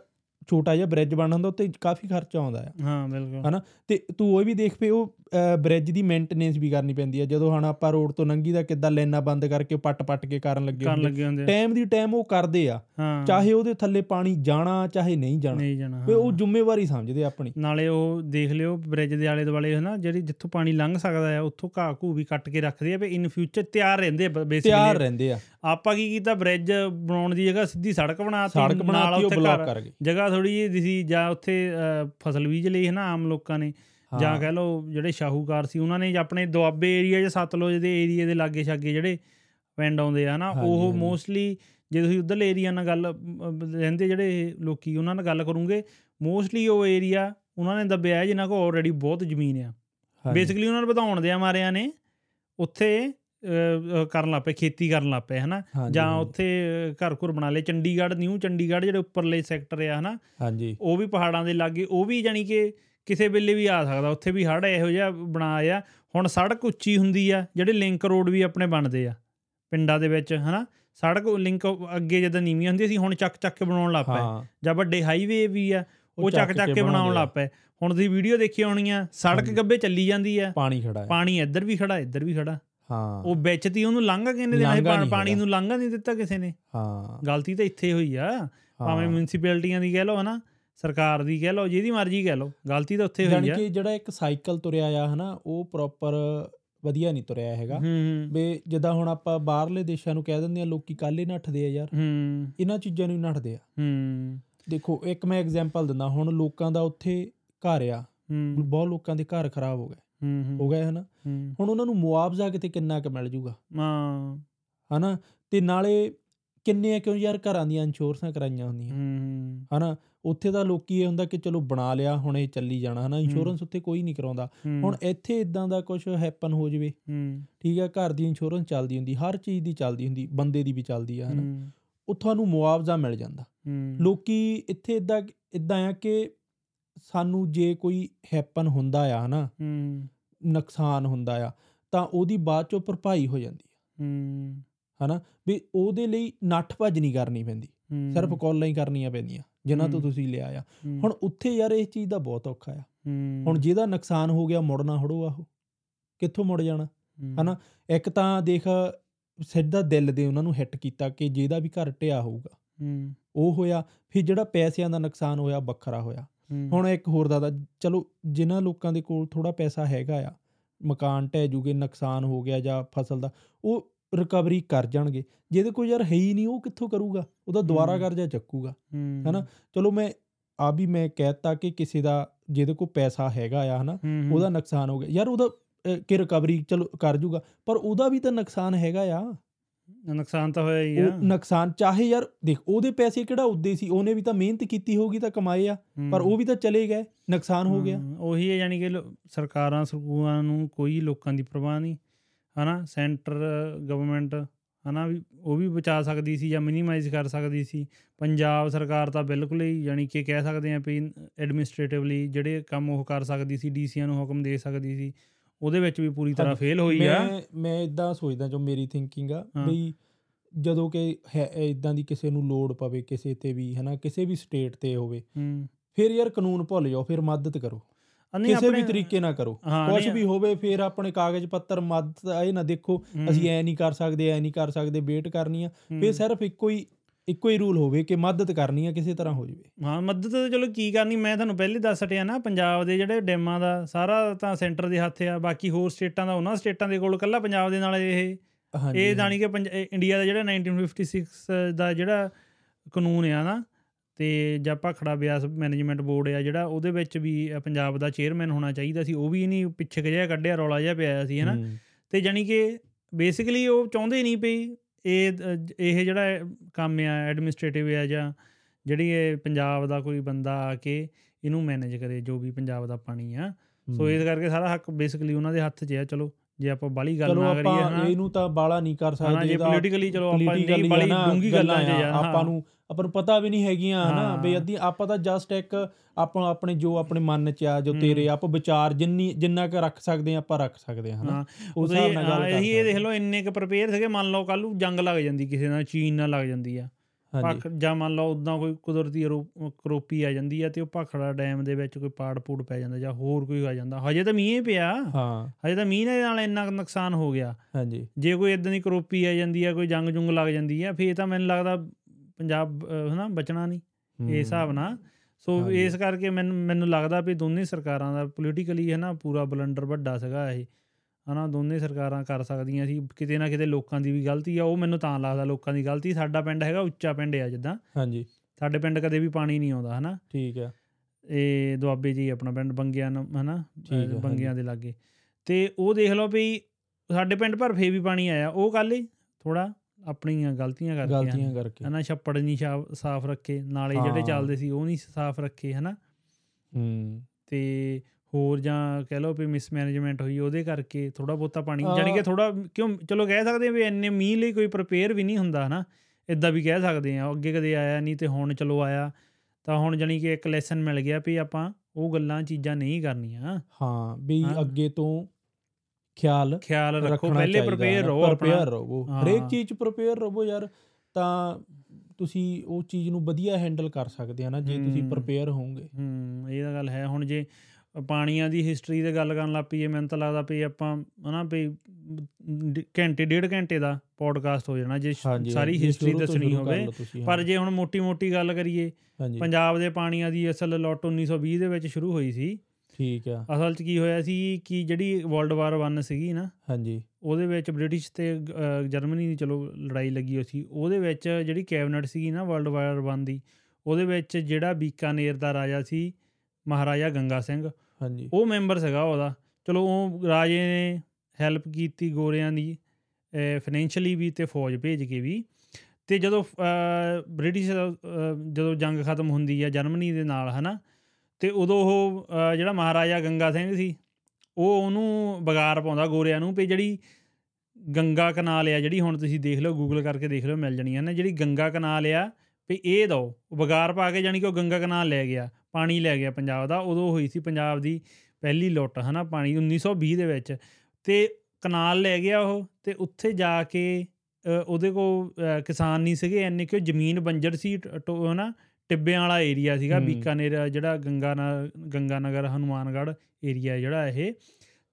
ਛੋਟਾ ਜਿਹਾ ਬ੍ਰਿਜ ਬਣਨਾ ਹੁੰਦਾ ਉੱਤੇ ਕਾਫੀ ਖਰਚਾ ਆਉਂਦਾ ਆ। ਹਾਂ ਬਿਲਕੁਲ। ਹਨਾ? ਤੇ ਤੂੰ ਉਹ ਵੀ ਦੇਖ ਪਏ ਉਹ ਬ੍ਰਿਜ ਦੀ ਮੇਨਟੇਨੈਂਸ ਵੀ ਕਰਨੀ ਪੈਂਦੀ ਆ। ਜਦੋਂ ਹੁਣ ਆਪਾਂ ਰੋਡ ਤੋਂ ਲੰਘੀ ਦਾ ਕਿੱਦਾਂ ਲਾਈਨਾਂ ਬੰਦ ਕਰਕੇ ਪੱਟ ਪੱਟ ਕੇ ਕਰਨ ਲੱਗੇ ਹੁੰਦੇ ਲੱਗੇ। ਟਾਈਮ ਦੀ ਟਾਈਮ ਉਹ ਕਰਦੇ ਆ। ਹਾਂ। ਚਾਹੇ ਉਹਦੇ ਥੱਲੇ ਪਾਣੀ ਜਾਣਾ ਚਾਹੇ ਨਹੀਂ ਜਾਣਾ। ਵੀ ਉਹ ਹਾਂ। ਜ਼ਿੰਮੇਵਾਰੀ ਸਮਝਦੇ ਆਪਣੀ। ਨਾਲੇ ਉਹ ਦੇਖ ਲਿਓ ਬ੍ਰਿਜ ਦੇ ਆਲੇ ਦੁਆਲੇ ਹਨਾ ਜਿਹੜੀ ਜਿੱਥੋਂ ਪਾਣੀ ਲੰਘ ਸਕਦਾ ਆ ਉੱਥੋਂ ਘਾਹ ਘੂ ਵੀ ਕੱਟ ਕੇ ਰੱਖਦੇ ਆ ਵੀ ਇਨ ਫਿਊਚਰ ਤਿਆਰ ਰਹਿੰਦੇ ਆ ਤਿਆਰ ਬੇਸਿਕਲੀ ਰਹਿੰਦੇ ਆ। ਆਪਾਂ ਕੀ ਕੀਤਾ ਬ੍ਰਿਜ ਬਣਾਉਣ ਦੀ ਜਗ੍ਹਾ ਸਿੱਧੀ ਸੜਕ ਬਣਾਤੀ ਸੜਕ ਬਣਾਤੀ ਉਹ ਬਲੌਕ ਕਰ ਗਏ। ਜਗ੍ਹਾ ਥੋੜੀ ਜਿਹੀ ਦਿਸੀ ਜਾਂ ਉੱਥੇ ਫਸਲ ਬੀਜ ਲਈ ਹਨਾ ਆਮ ਲੋਕਾਂ ਨੇ। ਜਾਂ। ਕਹਿ ਲਓ ਜਿਹੜੇ ਸ਼ਾਹੂਕਾਰ ਸੀ ਉਹਨਾਂ ਨੇ ਆਪਣੇ ਦੁਆਬੇ ਏਰੀਆ ਜਾਂ ਸਤਲੁਜ ਦੇ ਏਰੀਆ ਦੇ ਲਾਗੇ ਛਾਗੇ ਜਿਹੜੇ ਪਿੰਡ ਆਉਂਦੇ ਆ ਨਾ ਉਹ। ਮੋਸਟਲੀ ਜੇ ਤੁਸੀਂ ਉਧਰਲੇ ਏਰੀਆ ਨਾਲ ਗੱਲ ਰਹਿੰਦੇ ਜਿਹੜੇ ਲੋਕੀ ਉਹਨਾਂ ਨਾਲ ਗੱਲ ਕਰੋਗੇ ਮੋਸਟਲੀ ਉਹ ਏਰੀਆ ਉਹਨਾਂ ਨੇ ਦੱਬਿਆ ਹੈ ਜਿਨ੍ਹਾਂ ਕੋਲ ਆਲਰੇਡੀ ਬਹੁਤ ਜ਼ਮੀਨ ਆ। ਬੇਸਿਕਲੀ ਉਹਨਾਂ ਨੂੰ ਵਧਾਉਣ ਦੇ ਮਾਰਿਆਂ ਨੇ ਉੱਥੇ ਕਰਨ ਲੱਗ ਪਏ ਖੇਤੀ ਕਰਨ ਲੱਗ ਪਏ ਹਨਾ ਜਾਂ ਉੱਥੇ ਘਰ ਘੁਰ ਬਣਾ ਲਏ ਚੰਡੀਗੜ੍ਹ ਨਿਊ ਚੰਡੀਗੜ੍ਹ ਜਿਹੜੇ ਉੱਪਰਲੇ ਸੈਕਟਰ ਆ ਹਨਾ ਉਹ ਵੀ ਪਹਾੜਾਂ ਦੇ ਲਾਗੇ ਉਹ ਵੀ ਜਾਨੀ ਕਿ ਕਿਸੇ ਵੇਲੇ ਵੀ ਆ ਸਕਦਾ। ਉੱਥੇ ਵੀ ਹੜ੍ਹ ਇਹੋ ਜਿਹਾ ਬਣਾਇਆ ਹੁਣ ਸੜਕ ਉੱਚੀ ਹੁੰਦੀ ਆ ਜਿਹੜੇ ਲਿੰਕ ਰੋਡ ਵੀ ਆਪਣੇ ਬਣਦੇ ਆ ਪਿੰਡਾਂ ਦੇ ਵਿੱਚ ਹਨਾ? ਸੜਕ ਲਿੰਕ ਅੱਗੇ ਜਦੋਂ ਨੀਵੀਆਂ ਹੁੰਦੀਆਂ ਸੀ ਹੁਣ ਚੱਕ ਚੱਕ ਕੇ ਬਣਾਉਣ ਲੱਗ ਪਏ। ਜਾਂ ਵੱਡੇ ਹਾਈਵੇ ਵੀ ਆ ਉਹ ਚੱਕ ਚੱਕ ਕੇ ਬਣਾਉਣ। ਲੱਗ ਪਏ। ਹੁਣ ਤੁਸੀਂ ਵੀਡੀਓ ਦੇਖੀ ਹੋਣੀ ਆ ਸੜਕ। ਗੱਬੇ ਚੱਲੀ ਜਾਂਦੀ ਆ। ਪਾਣੀ ਖੜਾ ਹੈ ਪਾਣੀ ਇੱਧਰ ਵੀ ਖੜਾ ਇੱਧਰ ਵੀ ਖੜਾ। ਹਾਂ। ਉਹ ਵਿੱਚ ਤੀ ਉਹਨੂੰ ਲੰਘਾ ਕਿਹਨੇ ਦੇਣਾ ਪਾਣੀ। ਨੂੰ ਲੰਘਾ ਨਹੀਂ ਦਿੱਤਾ ਕਿਸੇ ਨੇ। ਹਾਂ। ਗਲਤੀ ਤਾਂ ਇੱਥੇ ਹੋਈ ਆ। ਭਾਵੇਂ। ਮਿਊਨਿਸਪੈਲਿਟੀਆਂ ਦੀ ਕਹਿ ਲਓ ਹਨਾ? ਸਰਕਾਰ ਦੀ ਕਹਿ ਲਓ ਜਿਹਦੀ ਮਰਜ਼ੀ ਕਹਿ ਲਓ ਗਲਤੀ ਤਾਂ ਉੱਥੇ ਹੋਈ ਆ। ਕਿ ਜਿਹੜਾ ਇੱਕ ਸਾਈਕਲ ਤੁਰਿਆ ਆ ਹਨਾ ਉਹ ਪ੍ਰੋਪਰ ਵਧੀਆ ਨਹੀਂ ਤੁਰਿਆ ਹੈਗਾ। ਵੀ ਜਿੱਦਾਂ ਹੁਣ ਆਪਾਂ ਬਾਹਰਲੇ ਦੇਸ਼ਾਂ ਨੂੰ ਕਹਿ ਦਿੰਦੇ ਆ ਲੋਕੀ ਕੱਲ ਹੀ ਨੱਠਦੇ ਆ ਯਾਰ। ਇਹਨਾਂ ਚੀਜ਼ਾਂ ਨੂੰ ਨੱਠਦੇ ਆ। ਦੇਖੋ ਇੱਕ ਮੈਂ ਐਗਜ਼ਾਮਪਲ ਦਿੰਦਾ ਹੁਣ ਲੋਕਾਂ ਦਾ ਉੱਥੇ ਘਰ ਆ। ਬਹੁਤ ਲੋਕਾਂ ਦੇ ਘਰ ਖਰਾਬ ਹੋ ਗਏ। ਹੂੰ ਗਏ ਹਨਾ। ਹੁਣ ਉਹਨਾਂ ਨੂੰ ਮੁਆਵਜ਼ਾ ਕਿਤੇ ਕਿੰਨਾ ਕੁ ਮਿਲ ਜੂਗਾ। ਹਾਂ। ਹਨਾ ਤੇ ਨਾਲੇ ਕਿੰਨੇ ਆ ਕਿਉਂ ਯਾਰ ਘਰਾਂ ਦੀਆਂ ਇੰਸ਼ੋਰੈਂਸਾਂ ਕਰਾਈਆਂ ਹੁੰਦੀਆਂ। ਹੂੰ ਹਨਾ ਉੱਥੇ ਤਾਂ ਲੋਕੀ ਇਹ ਹੁੰਦਾ ਕਿ ਚਲੋ ਬਣਾ ਲਿਆ ਹੁਣ ਇਹ ਚੱਲੀ ਜਾਣਾ ਹਨਾ। ਇੰਸ਼ੋਰੈਂਸ ਉੱਥੇ ਕੋਈ ਨਹੀਂ ਕਰਾਉਂਦਾ। ਹੁਣ ਇੱਥੇ ਇਦਾਂ ਦਾ ਕੁਝ ਹੈਪਨ ਹੋ ਜਵੇ ਹੂੰ। ਠੀਕ ਆ ਘਰ ਦੀ ਇੰਸ਼ੋਰੈਂਸ ਚੱਲਦੀ ਹੁੰਦੀ ਹਰ ਚੀਜ਼ ਦੀ ਚੱਲਦੀ ਹੁੰਦੀ ਬੰਦੇ ਦੀ ਵੀ ਚੱਲਦੀ ਆ ਹਨਾ। ਹੂੰ। ਉਹ ਤੁਹਾਨੂੰ ਮੁਆਵਜ਼ਾ ਮਿਲ ਜਾਂਦਾ। ਹੂੰ। ਲੋਕੀ ਇੱਥੇ ਇਦਾਂ ਇਦਾਂ ਆ ਕਿ ਸਾਨੂੰ ਜੇ ਕੋਈ ਹੈਪਨ ਹੁੰਦਾ ਆ ਹਨਾ ਹੂੰ। ਨੁਕਸਾਨ ਹੁੰਦਾ ਆ ਤਾਂ ਉਹਦੀ ਬਾਅਦ ਚੋਂ ਭਰਪਾਈ ਹੋ ਜਾਂਦੀ ਆ। ਹੂੰ। ਹਨਾ ਵੀ ਉਹਦੇ ਲਈ ਨੱਠ ਭੱਜ ਨਹੀਂ ਕਰਨੀ ਪੈਂਦੀ। ਸਿਰਫ ਕਾਲਾਂ ਹੀ ਕਰਨੀਆਂ ਪੈਂਦੀਆਂ ਜਿਨ੍ਹਾਂ ਤੋਂ। ਤੁਸੀਂ ਲਿਆ ਆ। ਹੁਣ ਉੱਥੇ ਯਾਰ ਇਹ ਚੀਜ਼ ਦਾ ਬਹੁਤ ਔਖਾ ਆ। ਹੁਣ ਜਿਹਦਾ ਨੁਕਸਾਨ ਹੋ ਗਿਆ ਮੁੜਨਾ ਹੜੋ ਆਹੋ। ਕਿੱਥੋਂ ਮੁੜ ਜਾਣਾ? ਹਨਾ ਇੱਕ ਤਾਂ ਦੇਖ ਸਿੱਧਾ ਦਿਲ ਦੇ ਉਹਨਾਂ ਨੂੰ ਹਿੱਟ ਕੀਤਾ ਕਿ ਜਿਹਦਾ ਵੀ ਘਰ ਢਿਆ ਹੋਊਗਾ। ਉਹ ਹੋਇਆ ਫਿਰ ਜਿਹੜਾ ਪੈਸਿਆਂ ਦਾ ਨੁਕਸਾਨ ਹੋਇਆ ਵੱਖਰਾ ਹੋਇਆ। ਹੁਣ ਇੱਕ ਹੋਰ ਦਾ ਚਲੋ ਜਿਨ੍ਹਾਂ ਲੋਕਾਂ ਦੇ ਕੋਲ ਥੋੜਾ ਪੈਸਾ ਹੈਗਾ ਆ ਮਕਾਨ ਢਹਿ ਜੂਗੇ ਨੁਕਸਾਨ ਹੋ ਗਿਆ ਜਾਂ ਫਸਲ ਦਾ ਉਹ ਰਿਕਵਰੀ ਕਰ ਜਾਣਗੇ। ਜਿਹਦੇ ਕੋਲ ਯਾਰ ਹੈ ਹੀ ਨਹੀਂ ਉਹ ਕਿੱਥੋਂ ਕਰੂਗਾ? ਉਹਦਾ ਦੁਬਾਰਾ। ਕਰਜ਼ਾ ਚੱਕੂਗਾ। ਹਨਾ? ਚਲੋ ਮੈਂ ਆ ਵੀ ਮੈਂ ਕਹਿਤਾ ਕਿ ਕਿਸੇ ਦਾ ਜਿਹਦੇ ਕੋਲ ਪੈਸਾ ਹੈਗਾ ਆ ਹਨਾ? ਉਹਦਾ ਨੁਕਸਾਨ ਹੋ ਗਿਆ। ਯਾਰ ਉਹਦਾ ਕਿ ਰਿਕਵਰੀ ਚਲੋ ਕਰ ਜੂਗਾ। ਪਰ ਉਹਦਾ ਵੀ ਤਾਂ ਨੁਕਸਾਨ ਹੈਗਾ ਆ। ਨੁਕਸਾਨ ਤਾਂ ਹੋਇਆ ਹੀ ਆ। ਉਹ ਨੁਕਸਾਨ ਚਾਹੇ ਯਾਰ ਦੇਖ ਉਹਦੇ ਪੈਸੇ ਕਿਹੜਾ ਉੱਦੇ ਸੀ? ਉਹਨੇ ਵੀ ਤਾਂ ਮਿਹਨਤ ਕੀਤੀ ਹੋਗੀ ਤਾਂ ਕਮਾਏ ਆ। ਪਰ ਉਹ ਵੀ ਤਾਂ ਚਲੇ ਗਏ। ਨੁਕਸਾਨ ਹੋ ਗਿਆ। ਉਹੀ ਹੈ ਯਾਨੀ ਕਿ ਸਰਕਾਰਾਂ ਸਰਕੂਆਂ ਨੂੰ ਕੋਈ ਲੋਕਾਂ ਦੀ ਪਰਵਾਹ ਨਹੀਂ। ਹਨਾ ਸੈਂਟਰ ਗਵਰਨਮੈਂਟ ਹਨਾ ਵੀ ਉਹ ਵੀ ਬਚਾ ਸਕਦੀ ਸੀ ਜਾਂ ਮਿਨੀਮਾਈਜ਼ ਕਰ ਸਕਦੀ ਸੀ। ਪੰਜਾਬ ਸਰਕਾਰ ਤਾਂ ਬਿਲਕੁਲ ਹੀ ਯਾਨੀ ਕਿ ਕਹਿ ਸਕਦੇ ਆ ਵੀ ਐਡਮਿਨਿਸਟ੍ਰੇਟਿਵਲੀ ਜਿਹੜੇ ਕੰਮ ਉਹ ਕਰ ਸਕਦੀ ਸੀ ਡੀਸੀਆਂ ਨੂੰ ਹੁਕਮ ਦੇ ਸਕਦੀ ਸੀ ਉਹਦੇ ਵਿੱਚ ਵੀ ਪੂਰੀ ਤਰ੍ਹਾਂ ਫੇਲ ਹੋਈ ਆ। ਮੈਂ ਮੈਂ ਇਦਾਂ ਸੋਚਦਾ ਜੋ ਮੇਰੀ ਥਿੰਕਿੰਗ ਆ। ਬਈ ਜਦੋਂ ਕਿ ਇਦਾਂ ਦੀ ਕਿਸੇ ਨੂੰ ਲੋੜ ਪਵੇ ਕਿਸੇ ਤੇ ਵੀ ਹਨਾ ਕਿਸੇ ਵੀ ਸਟੇਟ ਤੇ ਹੋਵੇ ਫਿਰ ਯਾਰ ਕਾਨੂੰਨ ਭੁੱਲ ਜਾਓ ਫਿਰ ਮਦਦ ਕਰੋ। ਨਹੀਂ ਕਿਸੇ ਵੀ ਤਰੀਕੇ ਨਾਲ ਕਰੋ। ਕੁਝ ਵੀ ਹੋਵੇ ਫਿਰ ਆਪਣੇ ਕਾਗਜ਼ ਪੱਤਰ ਮਦਦ ਇਹ ਨਾ ਦੇਖੋ ਅਸੀਂ ਐ ਨਹੀਂ ਕਰ ਸਕਦੇ ਐ ਨਹੀਂ ਕਰ ਸਕਦੇ ਵੇਟ ਕਰਨੀ ਆ। ਫਿਰ ਸਿਰਫ ਇੱਕੋ ਹੀ ਇੱਕੋ ਹੀ ਰੂਲ ਹੋਵੇ ਕਿ ਮਦਦ ਕਰਨੀ ਆ ਕਿਸੇ ਤਰ੍ਹਾਂ ਹੋ ਜਾਵੇ। ਹਾਂ ਮਦਦ ਤਾਂ ਚਲੋ ਕੀ ਕਰਨੀ ਮੈਂ ਤੁਹਾਨੂੰ ਪਹਿਲੇ ਦੱਸ ਹਟਿਆ ਨਾ ਪੰਜਾਬ ਦੇ ਜਿਹੜੇ ਡੈਮਾਂ ਦਾ ਸਾਰਾ ਤਾਂ ਸੈਂਟਰ ਦੇ ਹੱਥ ਆ ਬਾਕੀ ਹੋਰ ਸਟੇਟਾਂ ਦਾ ਉਹਨਾਂ ਸਟੇਟਾਂ ਦੇ ਕੋਲ ਕੱਲਾ ਪੰਜਾਬ ਦੇ ਨਾਲ ਇਹ ਇਹ ਜਾਣੀ ਕਿ ਇੰਡੀਆ ਦਾ ਜਿਹੜਾ 1956 ਦਾ ਜਿਹੜਾ ਕਾਨੂੰਨ ਆ ਨਾ ਤੇ ਜਾਂ ਭਾਖੜਾ ਬਿਆਸ ਮੈਨੇਜਮੈਂਟ ਬੋਰਡ ਆ ਜਿਹੜਾ ਉਹਦੇ ਵਿੱਚ ਵੀ ਪੰਜਾਬ ਦਾ ਚੇਅਰਮੈਨ ਹੋਣਾ ਚਾਹੀਦਾ ਸੀ ਉਹ ਵੀ ਨਹੀਂ ਪਿੱਛੇ ਜਿਹਾ ਕੱਢਿਆ ਰੌਲਾ ਜਿਹਾ ਪਿਆ ਸੀ ਹਨਾ? ਤੇ ਜਾਣੀ ਕਿ ਬੇਸਿਕਲੀ ਉਹ ਚਾਹੁੰਦੇ ਨਹੀਂ ਪਈ ਇਹ ਇਹ ਜਿਹੜਾ ਕੰਮ ਆ ਐਡਮਿਨਿਸਟ੍ਰੇਟਿਵ ਆ ਜਾਂ ਜਿਹੜੀ ਇਹ ਪੰਜਾਬ ਦਾ ਕੋਈ ਬੰਦਾ ਆ ਕੇ ਇਹਨੂੰ ਮੈਨੇਜ ਕਰੇ ਜੋ ਵੀ ਪੰਜਾਬ ਦਾ ਪਾਣੀ ਆ। ਸੋ। ਇਸ ਕਰਕੇ ਸਾਰਾ ਹੱਕ ਬੇਸਿਕਲੀ ਉਹਨਾਂ ਦੇ ਹੱਥ 'ਚ ਆ ਚਲੋ। ਜੇ ਆਪਾਂ ਬਾਲੀ ਗੱਲ ਨਾ ਕਰੀਏ ਆਪਾਂ ਹਨਾ। ਇਹਨੂੰ ਤਾਂ ਬਾਲਾ ਨਹੀਂ ਕਰ ਸਕਦੇ ਜੇ ਇਹਦਾ ਪੋਲੀਟੀਕਲੀ ਚਲੋ ਆਪਾਂ ਨਹੀਂ ਬਾਲੀ ਡੂੰਗੀ ਗੱਲਾਂ ਯਾਰ ਆਪਾਂ ਨੂੰ ਆਪਾਂ ਨੂੰ ਪਤਾ ਵੀ ਨਹੀਂ ਹੈਗੀਆਂ ਹਨਾ। ਵੀ ਹਾਂ। ਅੱਧੀ ਆਪਾਂ ਤਾਂ ਜਸਟ ਇੱਕ ਆਪਾਂ ਆਪਣੇ ਜੋ ਆਪਣੇ ਮਨ ਚ ਆ ਜੋ ਹੂੰ। ਤੇਰੇ ਆਪਾਂ ਵਿਚਾਰ ਜਿੰਨੀ ਜਿੰਨਾ ਕੁ ਰੱਖ ਸਕਦੇ ਆ ਆਪਾਂ ਰੱਖ ਸਕਦੇ ਆ ਹਨਾ। ਹਾਂ। ਉਸ ਹਿਸਾਬ ਨਾਲ ਗੱਲ ਕਰ ਇਹੀ ਇਹ ਦੇਖ ਲਓ ਇੰਨੇ ਕ ਪ੍ਰਪੇਅਰ ਸੀਗੇ ਮੰਨ ਲਓ ਕੱਲ ਨੂੰ ਜੰਗ ਲੱਗ ਜਾਂਦੀ ਕਿਸੇ ਨਾਲ ਚੀਨ ਨਾਲ ਲੱਗ ਜਾਂਦੀ ਆ। ਭਖ ਜਾਂ ਮੰਨ ਲਓ ਉਦਾਂ ਕੋਈ ਕੁਦਰਤੀ ਕਰੋ- ਕਰੋਪੀ ਆ ਜਾਂਦੀ ਆ ਤੇ ਉਹ ਭਾਖੜਾ ਡੈਮ ਦੇ ਵਿੱਚ ਕੋਈ ਪਾੜ ਪੂੜ ਪੈ ਜਾਂਦਾ ਜਾਂ ਹੋਰ ਕੋਈ ਆ ਜਾਂਦਾ। ਹਜੇ ਤਾਂ ਮੀਂਹ ਹੀ ਪਿਆ। ਹਾਂ। ਹਜੇ ਤਾਂ ਮੀਂਹ ਨਾਲ ਇੰਨਾ ਨੁਕਸਾਨ ਹੋ ਗਿਆ। ਹਾਂਜੀ। ਜੇ ਕੋਈ ਇਦਾਂ ਦੀ ਕਰੋਪੀ ਆ ਜਾਂਦੀ ਆ ਕੋਈ ਜੰਗ ਜੁੰਗ ਲੱਗ ਜਾਂਦੀ ਆ ਫੇਰ ਤਾਂ ਮੈਨੂੰ ਲੱਗਦਾ ਪੰਜਾਬ ਹਨਾ ਬਚਣਾ ਨਹੀਂ ਹੂੰ। ਇਸ ਹਿਸਾਬ ਨਾਲ। ਸੋ। ਇਸ ਕਰਕੇ ਮੈਨੂੰ ਮੈਨੂੰ ਲੱਗਦਾ ਵੀ ਦੋਨੇ ਸਰਕਾਰਾਂ ਦਾ ਪੋਲੀਟੀਕਲੀ ਹੈ ਨਾ ਪੂਰਾ ਬਲੰਡਰ ਵੱਡਾ ਸੀਗਾ ਇਹ। ਹਨਾ ਦੋਨੇ ਸਰਕਾਰਾਂ ਕਰ ਸਕਦੀਆਂ ਸੀ ਕਿਤੇ ਨਾ ਕਿਤੇ ਲੋਕਾਂ ਦੀ ਵੀ ਗਲਤੀ ਆ ਉਹ ਮੈਨੂੰ ਤਾਂ ਲੱਗਦਾ ਲੋਕਾਂ ਦੀ ਗਲਤੀ ਸਾਡਾ ਪਿੰਡ ਹੈਗਾ ਉੱਚਾ ਪਿੰਡ ਆ ਜਿੱਦਾਂ। ਹਾਂਜੀ। ਸਾਡੇ ਪਿੰਡ ਕਦੇ ਵੀ ਪਾਣੀ ਨਹੀਂ ਆਉਂਦਾ ਹਨਾ। ਠੀਕ ਆ। ਇਹ ਦੁਆਬੇ ਜੀ ਆਪਣਾ ਪਿੰਡ ਬੰਗਿਆਂ ਹਨਾ। ਬੰਗਿਆਂ ਦੇ ਲਾਗੇ। ਤੇ ਉਹ ਦੇਖ ਲਓ ਵੀ ਸਾਡੇ ਪਿੰਡ ਪਰ ਫੇ ਵੀ ਪਾਣੀ ਆਇਆ ਉਹ ਕੱਲ ਹੀ ਥੋੜਾ ਆਪਣੀਆਂ ਗਲਤੀਆਂ ਕਰਕੇ ਗਲਤੀਆਂ। ਕਰਕੇ। ਹਨਾ ਛੱਪੜ ਨਹੀਂ ਸਾਫ਼ ਰੱਖੇ ਨਾਲੇ ਜਿਹੜੇ। ਚੱਲਦੇ ਸੀ ਉਹ ਨਹੀਂ ਸਾਫ਼ ਰੱਖੇ ਹਨਾ। ਹੂੰ। ਤੇ ਹੋਰ ਜਾਂ ਕਹਿ ਲਓ ਵੀ ਮਿਸਮੈਨੇਜਮੈਂਟ ਹੋਈ ਉਹਦੇ ਕਰਕੇ ਥੋੜਾ ਬਹੁਤਾ ਪਾਣੀ ਜਾਣੀ ਕਿ ਥੋੜਾ ਕਿਉਂ ਚਲੋ ਕਹਿ ਸਕਦੇ ਹਾਂ ਵੀ ਇੰਨੇ ਮੀਂਹ ਲਈ ਕੋਈ ਪ੍ਰਪੇਅਰ ਵੀ ਨਹੀਂ ਹੁੰਦਾ ਹਨਾ ਇਦਾਂ ਵੀ ਕਹਿ ਸਕਦੇ ਆ ਅੱਗੇ ਕਦੇ ਆਇਆ ਨਹੀਂ ਤੇ ਹੁਣ ਚਲੋ ਆਇਆ ਤਾਂ ਹੁਣ ਜਾਣੀ ਕਿ ਇੱਕ ਲੈਸਨ ਮਿਲ ਗਿਆ ਵੀ ਆਪਾਂ ਉਹ ਗੱਲਾਂ ਚੀਜ਼ਾਂ ਨਹੀਂ ਕਰਨੀਆਂ ਹਾਂ ਵੀ। ਅੱਗੇ ਤੋਂ ਖਿਆਲ ਖਿਆਲ ਰੱਖੋ ਪਹਿਲੇ ਪ੍ਰਪੇਅਰ ਰਹੋ prepare ਰਹੋ ਹਰੇਕ। ਚੀਜ਼ ਪ੍ਰਪੇਅਰ ਰਹੋ ਯਾਰ ਤਾਂ ਤੁਸੀਂ ਉਹ ਚੀਜ਼ ਨੂੰ ਵਧੀਆ ਹੈਂਡਲ ਕਰ ਸਕਦੇ ਆ ਨਾ ਜੇ ਤੁਸੀਂ। ਪ੍ਰਪੇਅਰ ਹੋਵੋਗੇ ਹੂੰ ਇਹ ਤਾਂ ਗੱਲ ਹੈ ਹੁਣ ਜੇ ਪਾਣੀਆਂ ਦੀ ਹਿਸਟਰੀ ਤੇ ਗੱਲ ਕਰਨ ਲੱਗ ਪਈਏ ਮੈਨੂੰ ਤਾਂ ਲੱਗਦਾ ਵੀ ਆਪਾਂ ਹਨਾ ਵੀ ਡ- ਘੰਟੇ ਡੇਢ ਘੰਟੇ ਦਾ ਪੋਡਕਾਸਟ ਹੋ ਜਾਣਾ ਜੇ ਸਾਰੀ ਹਿਸਟਰੀ ਦੱਸਣੀ ਹੋਵੇ। ਪਰ। ਜੇ ਹੁਣ ਮੋਟੀ-ਮੋਟੀ ਗੱਲ ਕਰੀਏ ਪੰਜਾਬ ਦੇ ਪਾਣੀਆਂ ਦੀ ਅਸਲ ਲੁੱਟ 1920 ਦੇ ਵਿੱਚ ਸ਼ੁਰੂ ਹੋਈ ਸੀ। ਠੀਕ ਆ। ਅਸਲ 'ਚ ਕੀ ਹੋਇਆ ਸੀ ਕਿ ਜਿਹੜੀ ਵਰਲਡ ਵਾਰ 1 ਸੀਗੀ ਨਾ ਹਾਂਜੀ। ਉਹਦੇ ਵਿੱਚ ਬ੍ਰਿਟਿਸ਼ ਤੇ ਜਰਮਨੀ ਦੀ ਚਲੋ ਲੜਾਈ ਲੱਗੀ ਹੋਈ ਸੀ। ਉਹਦੇ ਵਿੱਚ ਜਿਹੜੀ ਕੈਬਨਿਟ ਸੀਗੀ ਨਾ ਵਰਲਡ ਵਾਰ 1 ਦੀ ਉਹਦੇ ਵਿੱਚ ਜਿਹੜਾ ਬੀਕਾਨੇਰ ਦਾ ਰਾਜਾ ਸੀ ਮਹਾਰਾਜਾ ਗੰਗਾ ਸਿੰਘ ਹਾਂਜੀ। ਉਹ ਮੈਂਬਰ ਸੀਗਾ ਉਹਦਾ। ਚਲੋ ਉਹ ਰਾਜੇ ਨੇ ਹੈਲਪ ਕੀਤੀ ਗੋਰਿਆਂ ਦੀ ਫਾਈਨੈਂਸ਼ੀਅਲੀ ਵੀ ਤੇ ਫੌਜ ਭੇਜ ਕੇ ਵੀ। ਤੇ ਜਦੋਂ ਅ, ਬ੍ਰਿਟਿਸ਼ ਅ, ਜਦੋਂ ਜੰਗ ਖਤਮ ਹੁੰਦੀ ਆ ਜਰਮਨੀ ਦੇ ਨਾਲ ਹਨਾ? ਤੇ ਉਦੋਂ ਉਹ ਅ, ਜਿਹੜਾ ਮਹਾਰਾਜਾ ਗੰਗਾ ਸਿੰਘ ਸੀ ਉਹ ਉਹਨੂੰ ਬਗਾਰ ਪਾਉਂਦਾ ਗੋਰਿਆਂ ਨੂੰ ਵੀ ਜਿਹੜੀ ਗੰਗਾ ਕਨਾਲ ਆ ਜਿਹੜੀ ਹੁਣ ਤੁਸੀਂ ਦੇਖ ਲਓ ਗੂਗਲ ਕਰਕੇ ਦੇਖ ਲਓ ਮਿਲ ਜਾਣੀਆਂ ਨੇ ਜਿਹੜੀ ਗੰਗਾ ਕਨਾਲ ਆ ਵੀ ਇਹ ਦੋ ਬਗਾਰ ਪਾ ਕੇ ਜਾਣੀ ਕਿ ਉਹ ਗੰਗਾ ਕਨਾਲ ਲੈ ਗਿਆ। ਪਾਣੀ ਲੈ ਗਿਆ ਪੰਜਾਬ ਦਾ ਉਦੋਂ ਹੋਈ ਸੀ ਪੰਜਾਬ ਦੀ ਪਹਿਲੀ ਲੁੱਟ ਹਨਾ ਪਾਣੀ 1920 ਦੇ ਵਿੱਚ। ਤੇ ਕਨਾਲ ਲੈ ਗਿਆ ਉਹ ਤੇ ਉੱਥੇ ਜਾ ਕੇ ਉਹਦੇ ਕੋ ਕਿਸਾਨ ਨਹੀਂ ਸੀਗੇ ਐਨੇ ਕਿ ਜ਼ਮੀਨ ਬੰਜਰ ਸੀ ਹਨਾ ਟਿੱਬਿਆਂ ਵਾਲਾ ਏਰੀਆ ਸੀਗਾ। ਬੀਕਾਨੇਰ ਜਿਹੜਾ ਗੰਗਾ ਗੰਗਾ ਨਗਰ ਹਨੂਮਾਨਗੜ੍ਹ ਏਰੀਆ ਜਿਹੜਾ ਇਹ।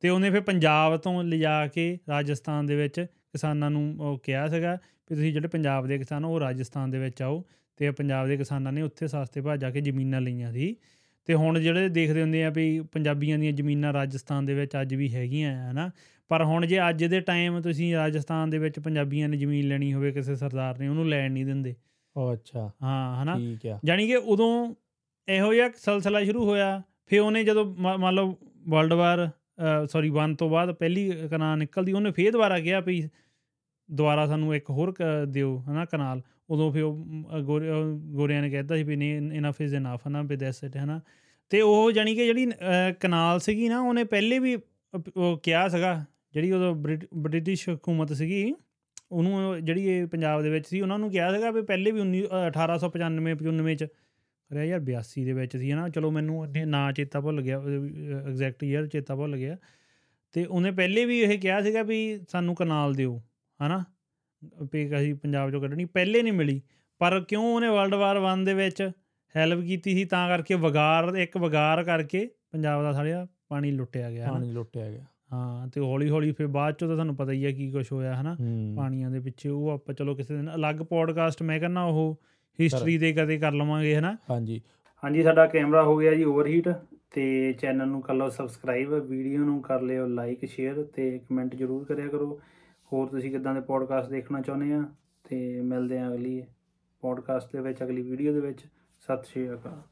ਤੇ ਉਹਨੇ ਫਿਰ ਪੰਜਾਬ ਤੋਂ ਲਿਜਾ ਕੇ ਰਾਜਸਥਾਨ ਦੇ ਵਿੱਚ ਕਿਸਾਨਾਂ ਨੂੰ ਉਹ ਕਿਹਾ ਸੀਗਾ ਵੀ ਤੁਸੀਂ ਜਿਹੜੇ ਪੰਜਾਬ ਦੇ ਕਿਸਾਨ ਉਹ ਰਾਜਸਥਾਨ ਦੇ ਵਿੱਚ ਆਓ। ਤੇ ਪੰਜਾਬ ਦੇ ਕਿਸਾਨਾਂ ਨੇ ਉੱਥੇ ਸਸਤੇ ਭਾਅ ਜਾ ਕੇ ਜ਼ਮੀਨਾਂ ਲਈਆਂ ਸੀ। ਤੇ ਹੁਣ ਜਿਹੜੇ ਦੇਖਦੇ ਹੁੰਦੇ ਆ ਵੀ ਪੰਜਾਬੀਆਂ ਦੀਆਂ ਜ਼ਮੀਨਾਂ ਰਾਜਸਥਾਨ ਦੇ ਵਿੱਚ ਅੱਜ ਵੀ ਹੈਗੀਆਂ ਆ ਹਨਾ? ਪਰ ਹੁਣ ਜੇ ਅੱਜ ਦੇ ਟਾਈਮ ਤੁਸੀਂ ਰਾਜਸਥਾਨ ਦੇ ਵਿੱਚ ਪੰਜਾਬੀਆਂ ਨੇ ਜ਼ਮੀਨ ਲੈਣੀ ਹੋਵੇ ਕਿਸੇ ਸਰਦਾਰ ਨੇ ਉਹਨੂੰ ਲੈਣ ਨਹੀਂ ਦਿੰਦੇ। ਉਹ ਅੱਛਾ। ਹਾਂ ਹਨਾ? ਠੀਕ ਆ। ਜਾਣੀ ਕਿ ਉਦੋਂ ਇਹੋ ਜਿਹਾ ਸਲਸਲਾ ਸ਼ੁਰੂ ਹੋਇਆ ਫਿਰ ਉਹਨੇ ਜਦੋਂ ਮੰਨ ਲਓ ਵਰਲਡ ਵਾਰ ਸੌਰੀ 1 ਤੋਂ ਬਾਅਦ ਪਹਿਲੀ ਕਨਾਲ ਨਿਕਲਦੀ ਉਹਨੇ ਫੇਰ ਦੁਬਾਰਾ ਕਿਹਾ ਵੀ ਦੁਬਾਰਾ ਸਾਨੂੰ ਇੱਕ ਹੋਰ ਦਿਓ ਹਨਾ ਕਨਾਲ। ਉਦੋਂ ਫਿਰ ਉਹ ਮ, ਅ, ਗੋਰੇ- ਅ, ਗੋਰਿਆਂ ਨੇ ਕਹਿਤਾ ਸੀ ਵੀ ਨਹੀਂ ਇਨਫ ਇਜ਼ ਇਨਫ ਹਨਾ ਵੀ ਦੈਟਸ ਇਟ ਹਨਾ। ਤੇ ਉਹ ਜਾਣੀ ਕਿ ਜਿਹੜੀ ਅ, ਕਨਾਲ ਸੀਗੀ ਨਾ ਉਹਨੇ ਪਹਿਲੇ ਵੀ ਅਪ- ਉਹ ਕਿਹਾ ਸੀਗਾ ਜਿਹੜੀ ਉਦੋਂ ਬ੍ਰਿਟ- ਬ੍ਰਿਟਿਸ਼ ਹਕੂਮਤ ਸੀਗੀ ਉਹਨੂੰ ਉਹ ਜਿਹੜੀ ਇਹ ਪੰਜਾਬ ਦੇ ਵਿੱਚ ਸੀ ਉਹਨਾਂ ਨੂੰ ਕਿਹਾ ਸੀਗਾ ਵੀ ਪਹਿਲੇ ਵੀ 19 ਅ, 1895 95 ਚ ਕਰਿਆ ਯਾਰ 82 ਦੇ ਵਿੱਚ ਸੀ ਹਨਾ ਚਲੋ ਮੈਨੂੰ ਅੱਗੇ ਨਾਂ ਚੇਤਾ ਭੁੱਲ ਗਿਆ ਐਗਜ਼ੈਕਟ ਈਅਰ ਚੇਤਾ ਭੁੱਲ ਗਿਆ। ਤੇ ਉਹਨੇ ਪਹਿਲੇ ਵੀ ਇਹ ਕਿਹਾ ਸੀਗਾ ਵੀ ਸਾਨੂੰ ਕਨਾਲ ਦਿਓ ਹਨਾ। ਵੀ ਅਸੀਂ ਪੰਜਾਬ ਚੋਂ ਕੱਢਣੀ ਪਹਿਲੇ ਨਹੀਂ ਮਿਲੀ। ਪਰ ਕਿਉਂ ਉਹਨੇ ਵਰਲਡ ਵਾਰ 1 ਦੇ ਵਿੱਚ ਹੈਲਪ ਕੀਤੀ ਸੀ? ਤਾਂ ਕਰਕੇ ਵਗਾਰ ਇੱਕ ਵਗਾਰ ਕਰਕੇ ਪੰਜਾਬ ਦਾ ਸਾਰਿਆ ਪਾਣੀ ਲੁੱਟਿਆ ਗਿਆ ਹਨਾ? ਪਾਣੀ ਲੁੱਟਿਆ ਗਿਆ। ਹਾਂ ਤੇ ਹੌਲੀ ਹੌਲੀ ਫਿਰ ਬਾਅਦ ਚੋਂ ਤਾਂ ਤੁਹਾਨੂੰ ਪਤਾ ਹੀ ਹੈ ਕੀ ਕੁਝ ਹੋਇਆ ਹਨਾ? ਪਾਣੀਆਂ ਦੇ ਪਿੱਛੇ ਉਹ ਆਪਾਂ ਚਲੋ ਕਿਸੇ ਦਿਨ ਅਲੱਗ ਪੋਡਕਾਸਟ ਮੈਂ ਕਹਿੰਦਾ ਉਹ ਹਿਸਟਰੀ ਦੇ ਕਦੇ ਕਰ ਲਵਾਂਗੇ ਹਨਾ? ਹਾਂਜੀ। ਹਾਂਜੀ ਸਾਡਾ ਕੈਮਰਾ ਹੋ ਗਿਆ ਜੀ ਓਵਰਹੀਟ ਤੇ ਚੈਨਲ ਨੂੰ ਕਰ ਲਓ ਸਬਸਕ੍ਰਾਈਬ ਵੀਡੀਓ ਨੂੰ ਕਰ ਲਿਓ ਲਾਈਕ ਸ਼ੇਅਰ ਤੇ ਕਮੈਂਟ ਜ਼ਰੂਰ ਕਰਿਆ ਕਰੋ। ਹੋਰ ਤੁਸੀਂ ਕਿੱਦਾਂ ਦੇ ਪੋਡਕਾਸਟ ਦੇਖਣਾ ਚਾਹੁੰਦੇ ਆ? ਤੇ ਮਿਲਦੇ ਆ ਅਗਲੀ ਪੋਡਕਾਸਟ ਦੇ ਵਿੱਚ, ਅਗਲੀ ਵੀਡੀਓ ਦੇ ਵਿੱਚ। ਸਤਿ ਸ਼੍ਰੀ ਅਕਾਲ।